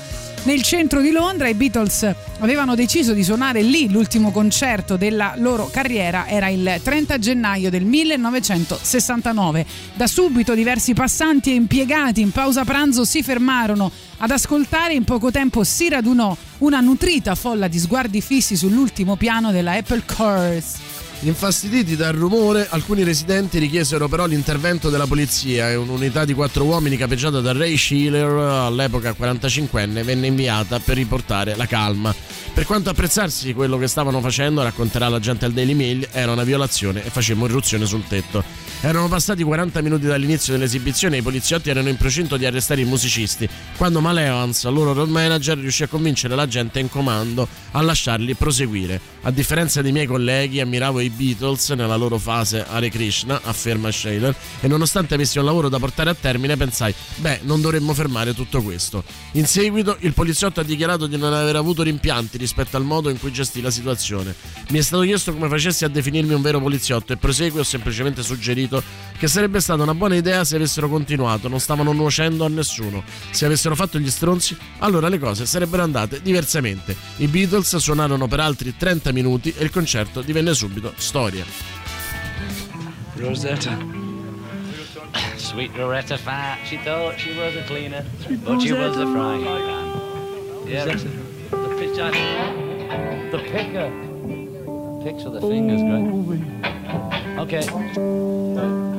nel centro di Londra i Beatles avevano deciso di suonare lì l'ultimo concerto della loro carriera, era il 30 gennaio del 1969. Da subito diversi passanti e impiegati in pausa pranzo si fermarono ad ascoltare, in poco tempo si radunò una nutrita folla di sguardi fissi sull'ultimo piano della Apple Course. Infastiditi dal rumore, alcuni residenti richiesero però l'intervento della polizia e un'unità di quattro uomini capeggiata da Ray Schiller, all'epoca 45enne, venne inviata per riportare la calma. Per quanto apprezzarsi quello che stavano facendo, racconterà la gente al Daily Mail, era una violazione e facemmo irruzione sul tetto. Erano passati 40 minuti dall'inizio dell'esibizione e i poliziotti erano in procinto di arrestare i musicisti, quando Mal Evans, loro road manager, riuscì a convincere la gente in comando a lasciarli proseguire. A differenza dei miei colleghi, ammiravo i Beatles nella loro fase Hare Krishna, afferma Shaler, e nonostante avessi un lavoro da portare a termine, pensai, beh, non dovremmo fermare tutto questo. In seguito, il poliziotto ha dichiarato di non aver avuto rimpianti rispetto al modo in cui gestì la situazione. Mi è stato chiesto come facessi a definirmi un vero poliziotto e proseguo ho semplicemente suggerito che sarebbe stata una buona idea se avessero continuato, non stavano nuocendo a nessuno. Se avessero fatto gli stronzi, allora le cose sarebbero andate diversamente. I Beatles suonarono per altri 30 minuti e il concerto divenne subito storia. Rosetta. Sweet Loretta Fat, she thought she was a cleaner, but she was a frying pan. Yeah, the, the pitch, the picker. Picks with the fingers, great. Okay.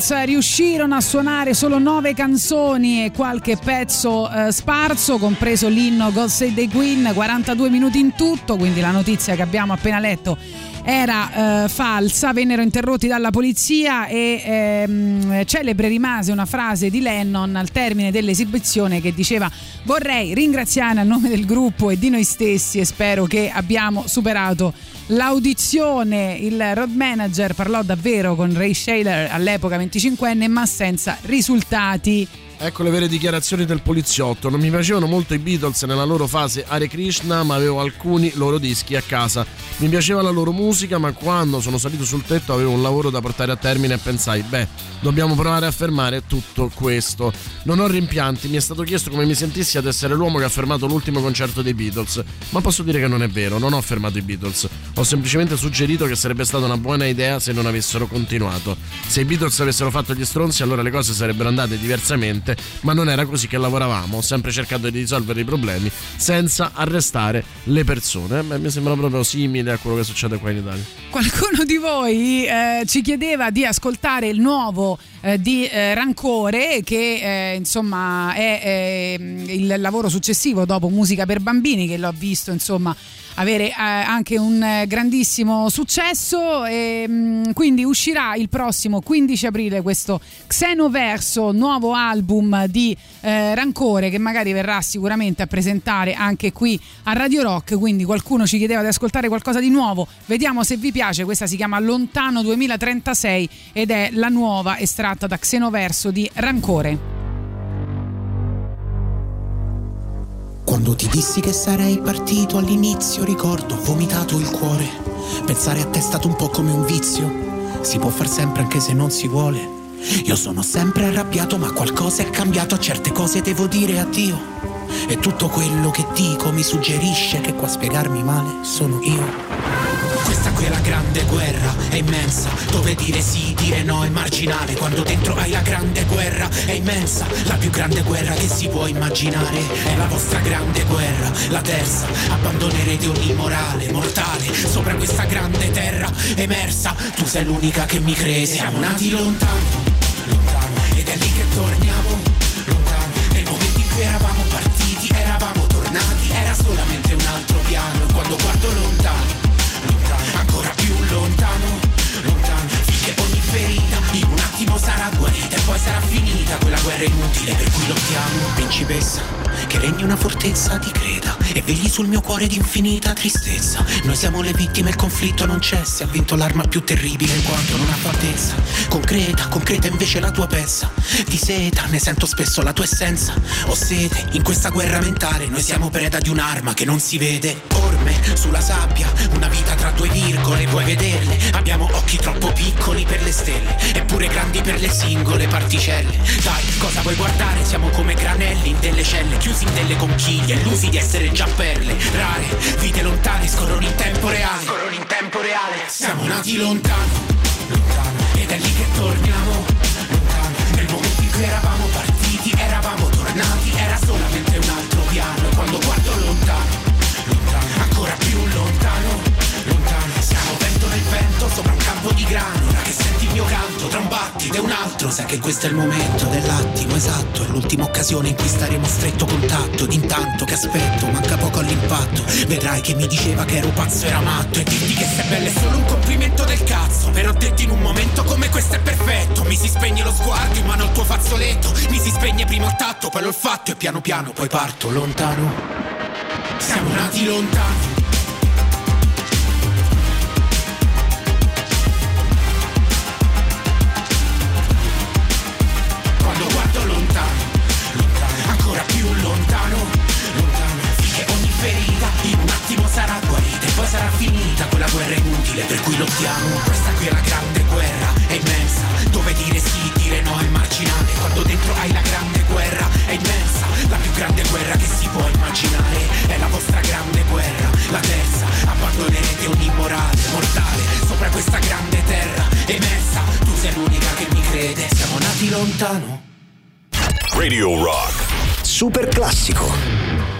I Beatles riuscirono a suonare solo nove canzoni e qualche pezzo eh, sparso, compreso l'inno God Save the Queen, 42 minuti in tutto, quindi la notizia che abbiamo appena letto era eh, falsa, vennero interrotti dalla polizia e ehm, celebre rimase una frase di Lennon al termine dell'esibizione che diceva vorrei ringraziare a nome del gruppo e di noi stessi e spero che abbiamo superato l'audizione. Il road manager parlò davvero con Ray Shaler all'epoca 25enne ma senza risultati. Ecco le vere dichiarazioni del poliziotto. Non mi piacevano molto i Beatles nella loro fase Hare Krishna, ma avevo alcuni loro dischi a casa. Mi piaceva la loro musica, ma quando sono salito sul tetto avevo un lavoro da portare a termine e pensai, beh, dobbiamo provare a fermare tutto questo. Non ho rimpianti, mi è stato chiesto come mi sentissi ad essere l'uomo che ha fermato l'ultimo concerto dei Beatles, ma posso dire che non è vero, non ho fermato i Beatles. Ho semplicemente suggerito che sarebbe stata una buona idea se non avessero continuato. Se i Beatles avessero fatto gli stronzi, allora le cose sarebbero andate diversamente ma non era così che lavoravamo. Sempre cercato di risolvere i problemi senza arrestare le persone. Beh, mi sembra proprio simile a quello che succede qua in Italia. Qualcuno di voi eh, ci chiedeva di ascoltare il nuovo eh, di eh, Rancore, che eh, insomma è eh, il lavoro successivo dopo Musica per bambini, che l'ho visto insomma avere eh, anche un eh, grandissimo successo. E mh, quindi uscirà il prossimo 15 aprile questo Xenoverso nuovo album di eh, Rancore che magari verrà sicuramente a presentare anche qui a Radio Rock. Quindi qualcuno ci chiedeva di ascoltare qualcosa di nuovo. Vediamo se vi piace. Questa si chiama Lontano 2036 ed è la nuova estratta da Xenoverso di Rancore Quando ti dissi che sarei partito all'inizio ricordo vomitato il cuore. Pensare a te è stato un po' come un vizio. Si può far sempre anche se non si vuole. Io sono sempre arrabbiato ma qualcosa è cambiato, a certe cose devo dire addio. E tutto quello che dico mi suggerisce che qua a spiegarmi male sono io. Questa qui è la grande guerra, è immensa, dove dire sì, dire no è marginale, quando dentro hai la grande guerra, è immensa, la più grande guerra che si può immaginare, è la vostra grande guerra, la terza, abbandonerete ogni morale mortale, sopra questa grande terra emersa, tu sei l'unica che mi crede, siamo nati lontano, lontano, ed è lì che torniamo, lontano, nel momento in cui eravamo partiti, eravamo tornati, era solamente un altro piano, sarà guarita e poi sarà finita quella guerra inutile per cui lottiamo. Principessa, che regni una fortezza ti creda e vegli sul mio cuore di infinita tristezza. Noi siamo le vittime, il conflitto non cessa, ha vinto l'arma più terribile in quanto non ha fattezza. Concreta, concreta invece la tua pezza. Di seta, ne sento spesso la tua essenza. Ho sete, in questa guerra mentale noi siamo preda di un'arma che non si vede. Orme, sulla sabbia, una vita tra due virgole, vuoi vederle? Abbiamo occhi troppo piccoli per le stelle, eppure grandi per le singole particelle. Dai, cosa vuoi guardare? Siamo come granelli in delle celle, chiusi in delle conchiglie, illusi di essere già perle. Rare, vite lontane scorrono in tempo reale. Scorrono in tempo reale. Siamo nati lontano, lontano, ed è lì che torniamo, lontano. Nel momento in cui eravamo partiti, eravamo tornati, era solamente un altro piano. Quando guardo lontano, lontano, ancora più lontano, lontano. Siamo vento nel vento sopra un campo di grano. Ora che il mio canto tra un battito e un altro, sai che questo è il momento dell'attimo esatto. È l'ultima occasione in cui staremo a stretto contatto. Ed intanto che aspetto, manca poco all'impatto. Vedrai che mi diceva che ero pazzo, era matto. E dirti che sei bella è solo un complimento del cazzo. Però detto in un momento come questo è perfetto. Mi si spegne lo sguardo in mano al tuo fazzoletto. Mi si spegne prima il tatto, poi l'olfatto e piano piano poi parto lontano. Siamo nati lontano. Sarà finita quella guerra inutile per cui lottiamo. Questa qui è la grande guerra, è immensa, dove dire sì, dire no è marginale. Quando dentro hai la grande guerra, è immensa, la più grande guerra che si può immaginare. È la vostra grande guerra, la terza, abbandonerete ogni morale mortale sopra questa grande terra emersa. Tu sei l'unica che mi crede, siamo nati lontano. Radio Rock. Super classico.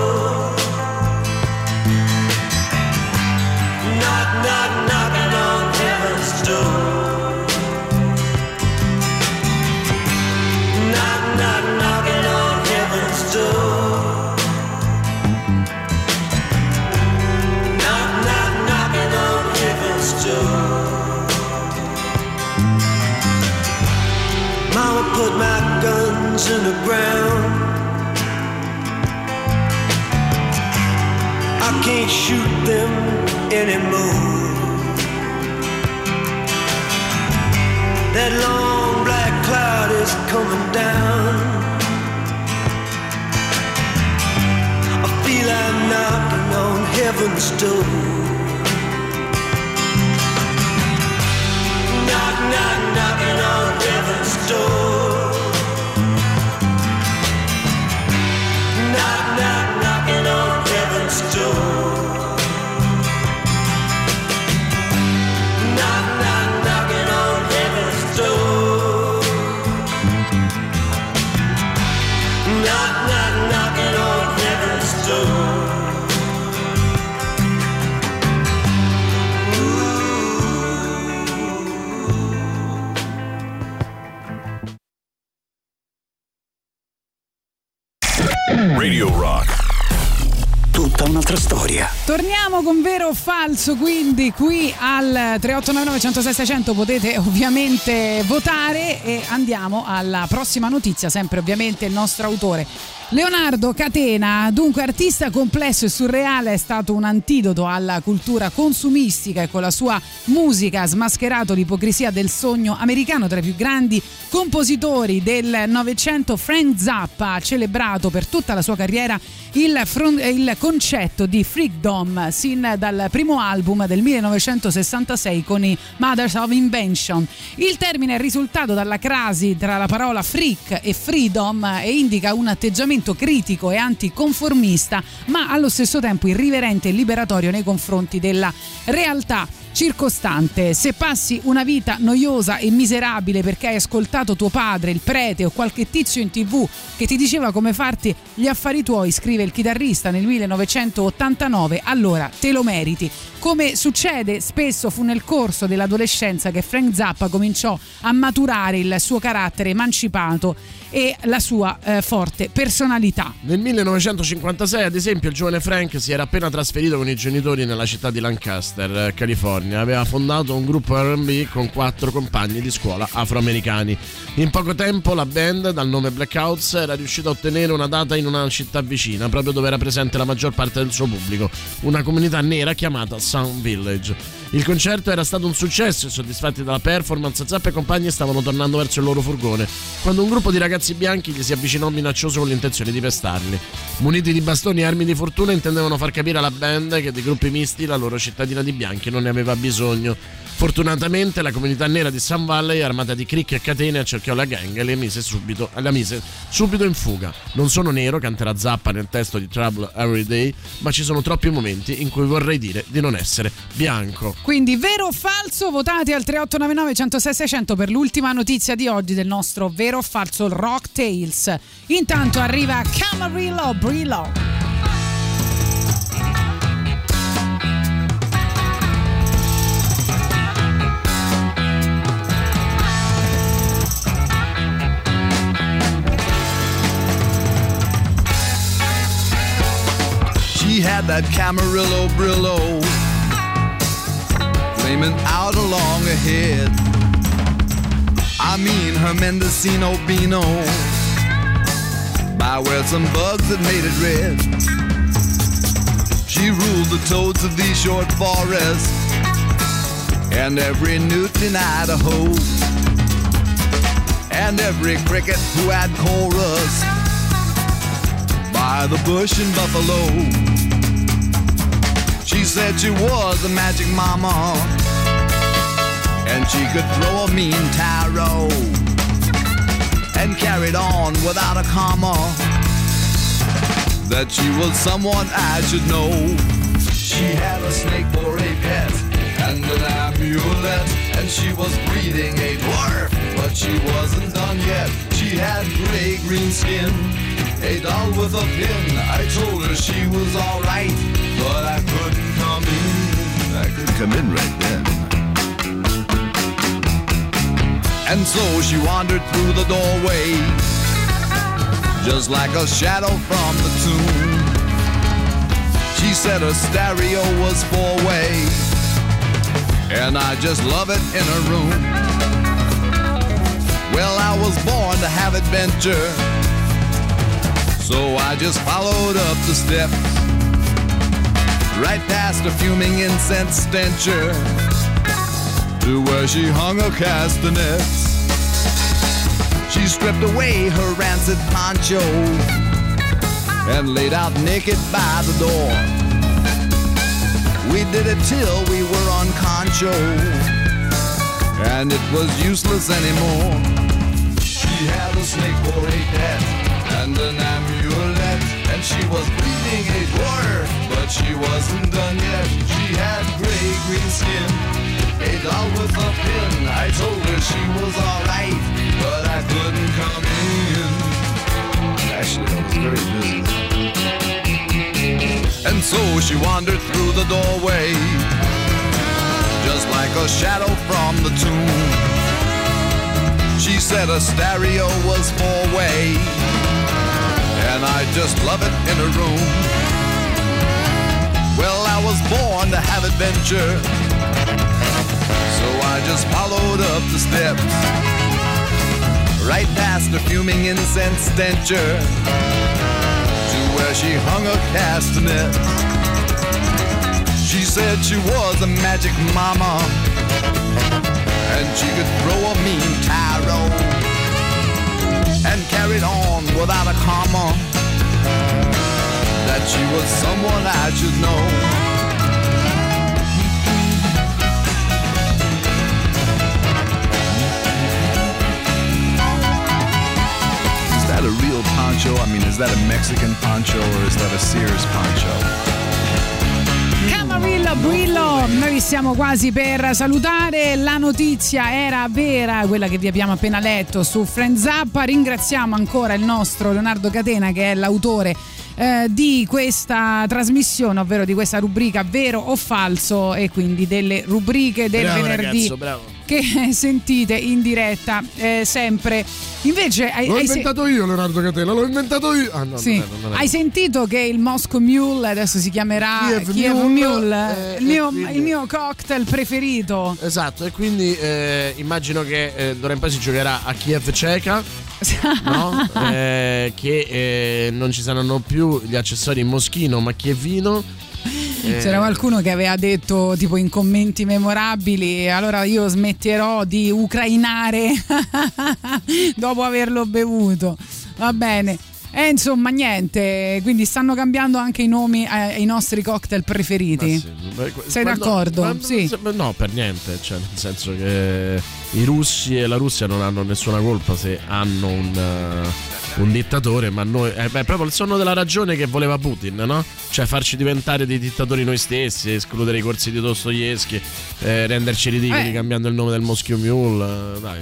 Anymore. That long black cloud is coming down. I feel I'm knocking on heaven's door. Con vero o falso, quindi qui al 3899 106 600 potete ovviamente votare e andiamo alla prossima notizia, sempre ovviamente il nostro autore. Leonardo Catena, dunque artista complesso e surreale, è stato un antidoto alla cultura consumistica e con la sua musica ha smascherato l'ipocrisia del sogno americano tra i più grandi compositori del Novecento. Frank Zappa ha celebrato per tutta la sua carriera il, fron- il concetto di freakdom sin dal primo album del 1966 con i Mothers of Invention. Il termine è risultato dalla crasi tra la parola freak e freedom e indica un atteggiamento critico e anticonformista, ma allo stesso tempo irriverente e liberatorio nei confronti della realtà circostante. Se passi una vita noiosa e miserabile perché hai ascoltato tuo padre, il prete o qualche tizio in tv che ti diceva come farti gli affari tuoi, scrive il chitarrista nel 1989, allora te lo meriti. Come succede spesso fu nel corso dell'adolescenza che Frank Zappa cominciò a maturare il suo carattere emancipato e la sua eh, forte personalità. Nel 1956, ad esempio, il giovane Frank si era appena trasferito con i genitori nella città di Lancaster, eh, California. Aveva fondato un gruppo RB con quattro compagni di scuola afroamericani. In poco tempo la band, dal nome Blackouts, era riuscita a ottenere una data in una città vicina, proprio dove era presente la maggior parte del suo pubblico, una comunità nera chiamata Sound Village. Il concerto era stato un successo e soddisfatti dalla performance, Zappa e compagni stavano tornando verso il loro furgone, quando un gruppo di ragazzi bianchi gli si avvicinò minaccioso con l'intenzione di pestarli. Muniti di bastoni e armi di fortuna intendevano far capire alla band che di gruppi misti la loro cittadina di bianchi non ne aveva bisogno. Fortunatamente la comunità nera di Sun Valley, armata di crick e catene, accerchiò la gang e le mise subito, la mise subito in fuga. Non sono nero, canterà Zappa nel testo di Trouble Every Day, ma ci sono troppi momenti in cui vorrei dire di non essere bianco. Quindi vero o falso? Votate al 3899 106 600 per l'ultima notizia di oggi del nostro vero o falso Rock Tales. Intanto arriva Camarillo Brillo. She had that Camarillo Brillo flaming out along ahead. I mean her Mendocino Beano by where some bugs had made it red. She ruled the toads of these short forests and every newt in Idaho and every cricket who had chorus by the bush in Buffalo. Said she was a magic mama and she could throw a mean tarot and carried on without a comma that she was someone I should know. She had a snake for a pet and an amulet and she was breeding a dwarf but she wasn't done yet. She had gray green skin a doll with a pin. I told her she was alright, but I couldn't come in. I couldn't come in right then. And so she wandered through the doorway, just like a shadow from the tomb. She said her stereo was four way, and I just love it in her room. Well, I was born to have adventure. So I just followed up the steps. Right past a fuming incense stencher To where she hung her castanets She stripped away her rancid poncho And laid out naked by the door. We did it till we were on concho And it was useless anymore. She had a snake for a pet and an amulet And she was breeding a dwarf But she wasn't done yet. She had gray green skin. A doll with a pin. I told her she was alright But I couldn't come in. Actually, I was very busy. And so she wandered through the doorway Just like a shadow from the tomb. She said a stereo was four-way and I just love it in a room. Well, I was born to have adventure, so I just followed up the steps, right past the fuming incense stencher, to where she hung her castanet. She said she was a magic mama, and she could throw a mean tarot and carried on without a comma that she was someone I should know. Is that a real poncho? I mean, is that a Mexican poncho or is that a Sears poncho? Camarillo Brillo, noi vi stiamo quasi per salutare, la notizia era vera, quella che vi abbiamo appena letto su Up, ringraziamo ancora il nostro Leonardo Catena che è l'autore eh, di questa trasmissione, ovvero di questa rubrica vero o falso e quindi delle rubriche del Bravo, venerdì. ragazzo, bravo. Che sentite in diretta eh, sempre. Invece hai, L'ho hai se- inventato io, Leonardo Catena, l'ho inventato io. Ah, no, sì. non è- non è- Hai sentito che il Moscow Mule adesso si chiamerà Kiev Kiev, Mule, Mule, eh, il, mio, quindi- il mio cocktail preferito. Esatto, e quindi eh, immagino che eh, d'ora in poi si giocherà a Kiev ceca, no? Eh, che eh, non ci saranno più gli accessori moschino ma chievino Eh, C'era qualcuno che aveva detto tipo in commenti memorabili allora io smetterò di ucrainare dopo averlo bevuto. Va bene. E insomma niente, quindi stanno cambiando anche i nomi ai ai nostri cocktail preferiti. Ma sì, beh, Sei quando- d'accordo? ma- Sì. ma- No, per niente. Cioè, nel senso che i russi e la Russia non hanno nessuna colpa se hanno un, eh, un dittatore, ma noi. eh, beh, proprio il sonno della ragione che voleva Putin, no? Cioè farci diventare dei dittatori noi stessi, escludere i corsi di Dostoevsky, eh, renderci ridicoli Eh. cambiando il nome del Moscow Mule. eh, dai.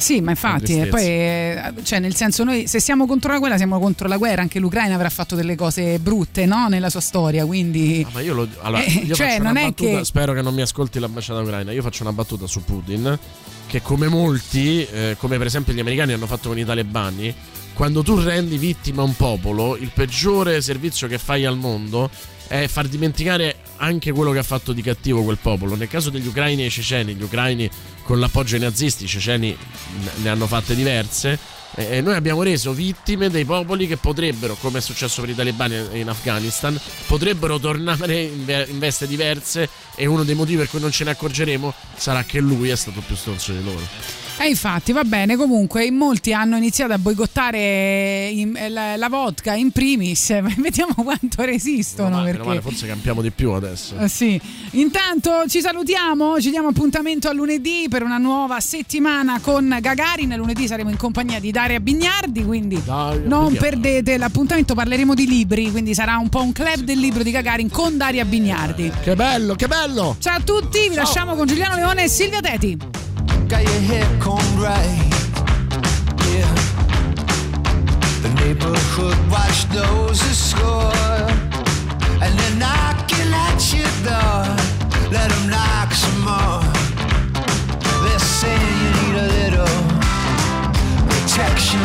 Sì, ma infatti, e poi, eh, cioè, nel senso, noi se siamo contro la guerra, siamo contro la guerra. Anche l'Ucraina avrà fatto delle cose brutte, no? Nella sua storia, quindi. Ma io, lo, allora, Eh, io cioè, faccio non una è battuta, che- spero che non mi ascolti l'ambasciata ucraina. Io faccio una battuta su Putin, che come molti, eh, come per esempio gli americani hanno fatto con i talebani, quando tu rendi vittima un popolo, il peggiore servizio che fai al mondo è far dimenticare anche quello che ha fatto di cattivo quel popolo. Nel caso degli ucraini e i ceceni, gli ucraini con l'appoggio ai nazisti, i ceceni ne hanno fatte diverse. E noi abbiamo reso vittime dei popoli che potrebbero, come è successo per i talebani in Afghanistan, potrebbero tornare in veste diverse e uno dei motivi per cui non ce ne accorgeremo sarà che lui è stato più stronzo di loro. E infatti va bene, comunque in molti hanno iniziato a boicottare in- la, la vodka in primis, vediamo quanto resistono. Meno perché... male, forse campiamo di più adesso. Eh, sì. Intanto ci salutiamo, ci diamo appuntamento a lunedì per una nuova settimana con Gagarin. Lunedì saremo in compagnia di Daria Bignardi, quindi non Bignardi. perdete l'appuntamento, parleremo di libri, quindi sarà un po' un club del libro di Gagarin con Daria Bignardi. Che bello, che bello! Ciao a tutti, vi lasciamo con Giuliano Leone e Silvia Teti. Got your hair combed right. Yeah. The neighborhood watch knows the score. And they're knocking at your door. Let them knock some more. They're saying you need a little protection.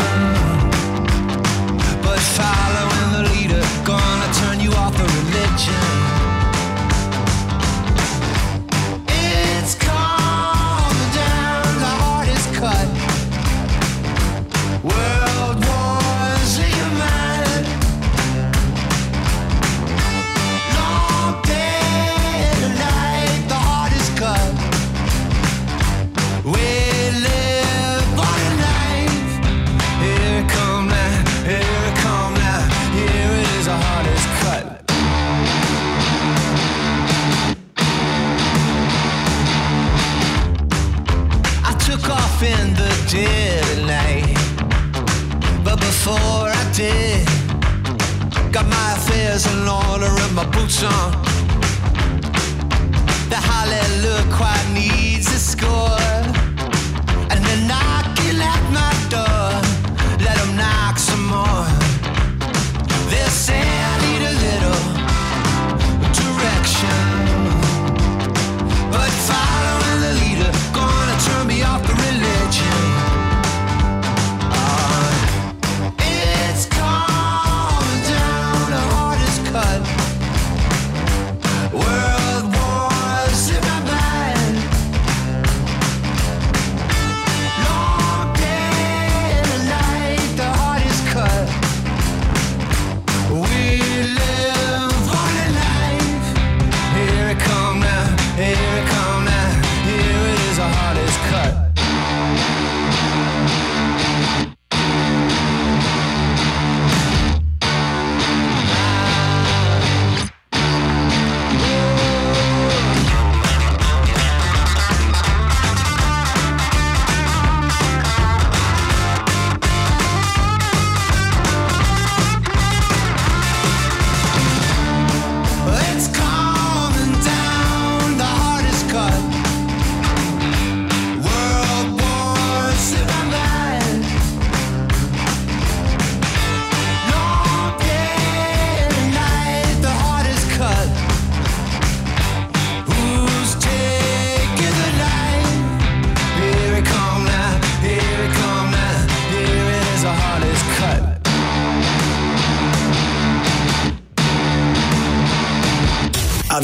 But following the leader, gonna turn you off the religion. Affairs in order and my boots on. The hallelujah quite needs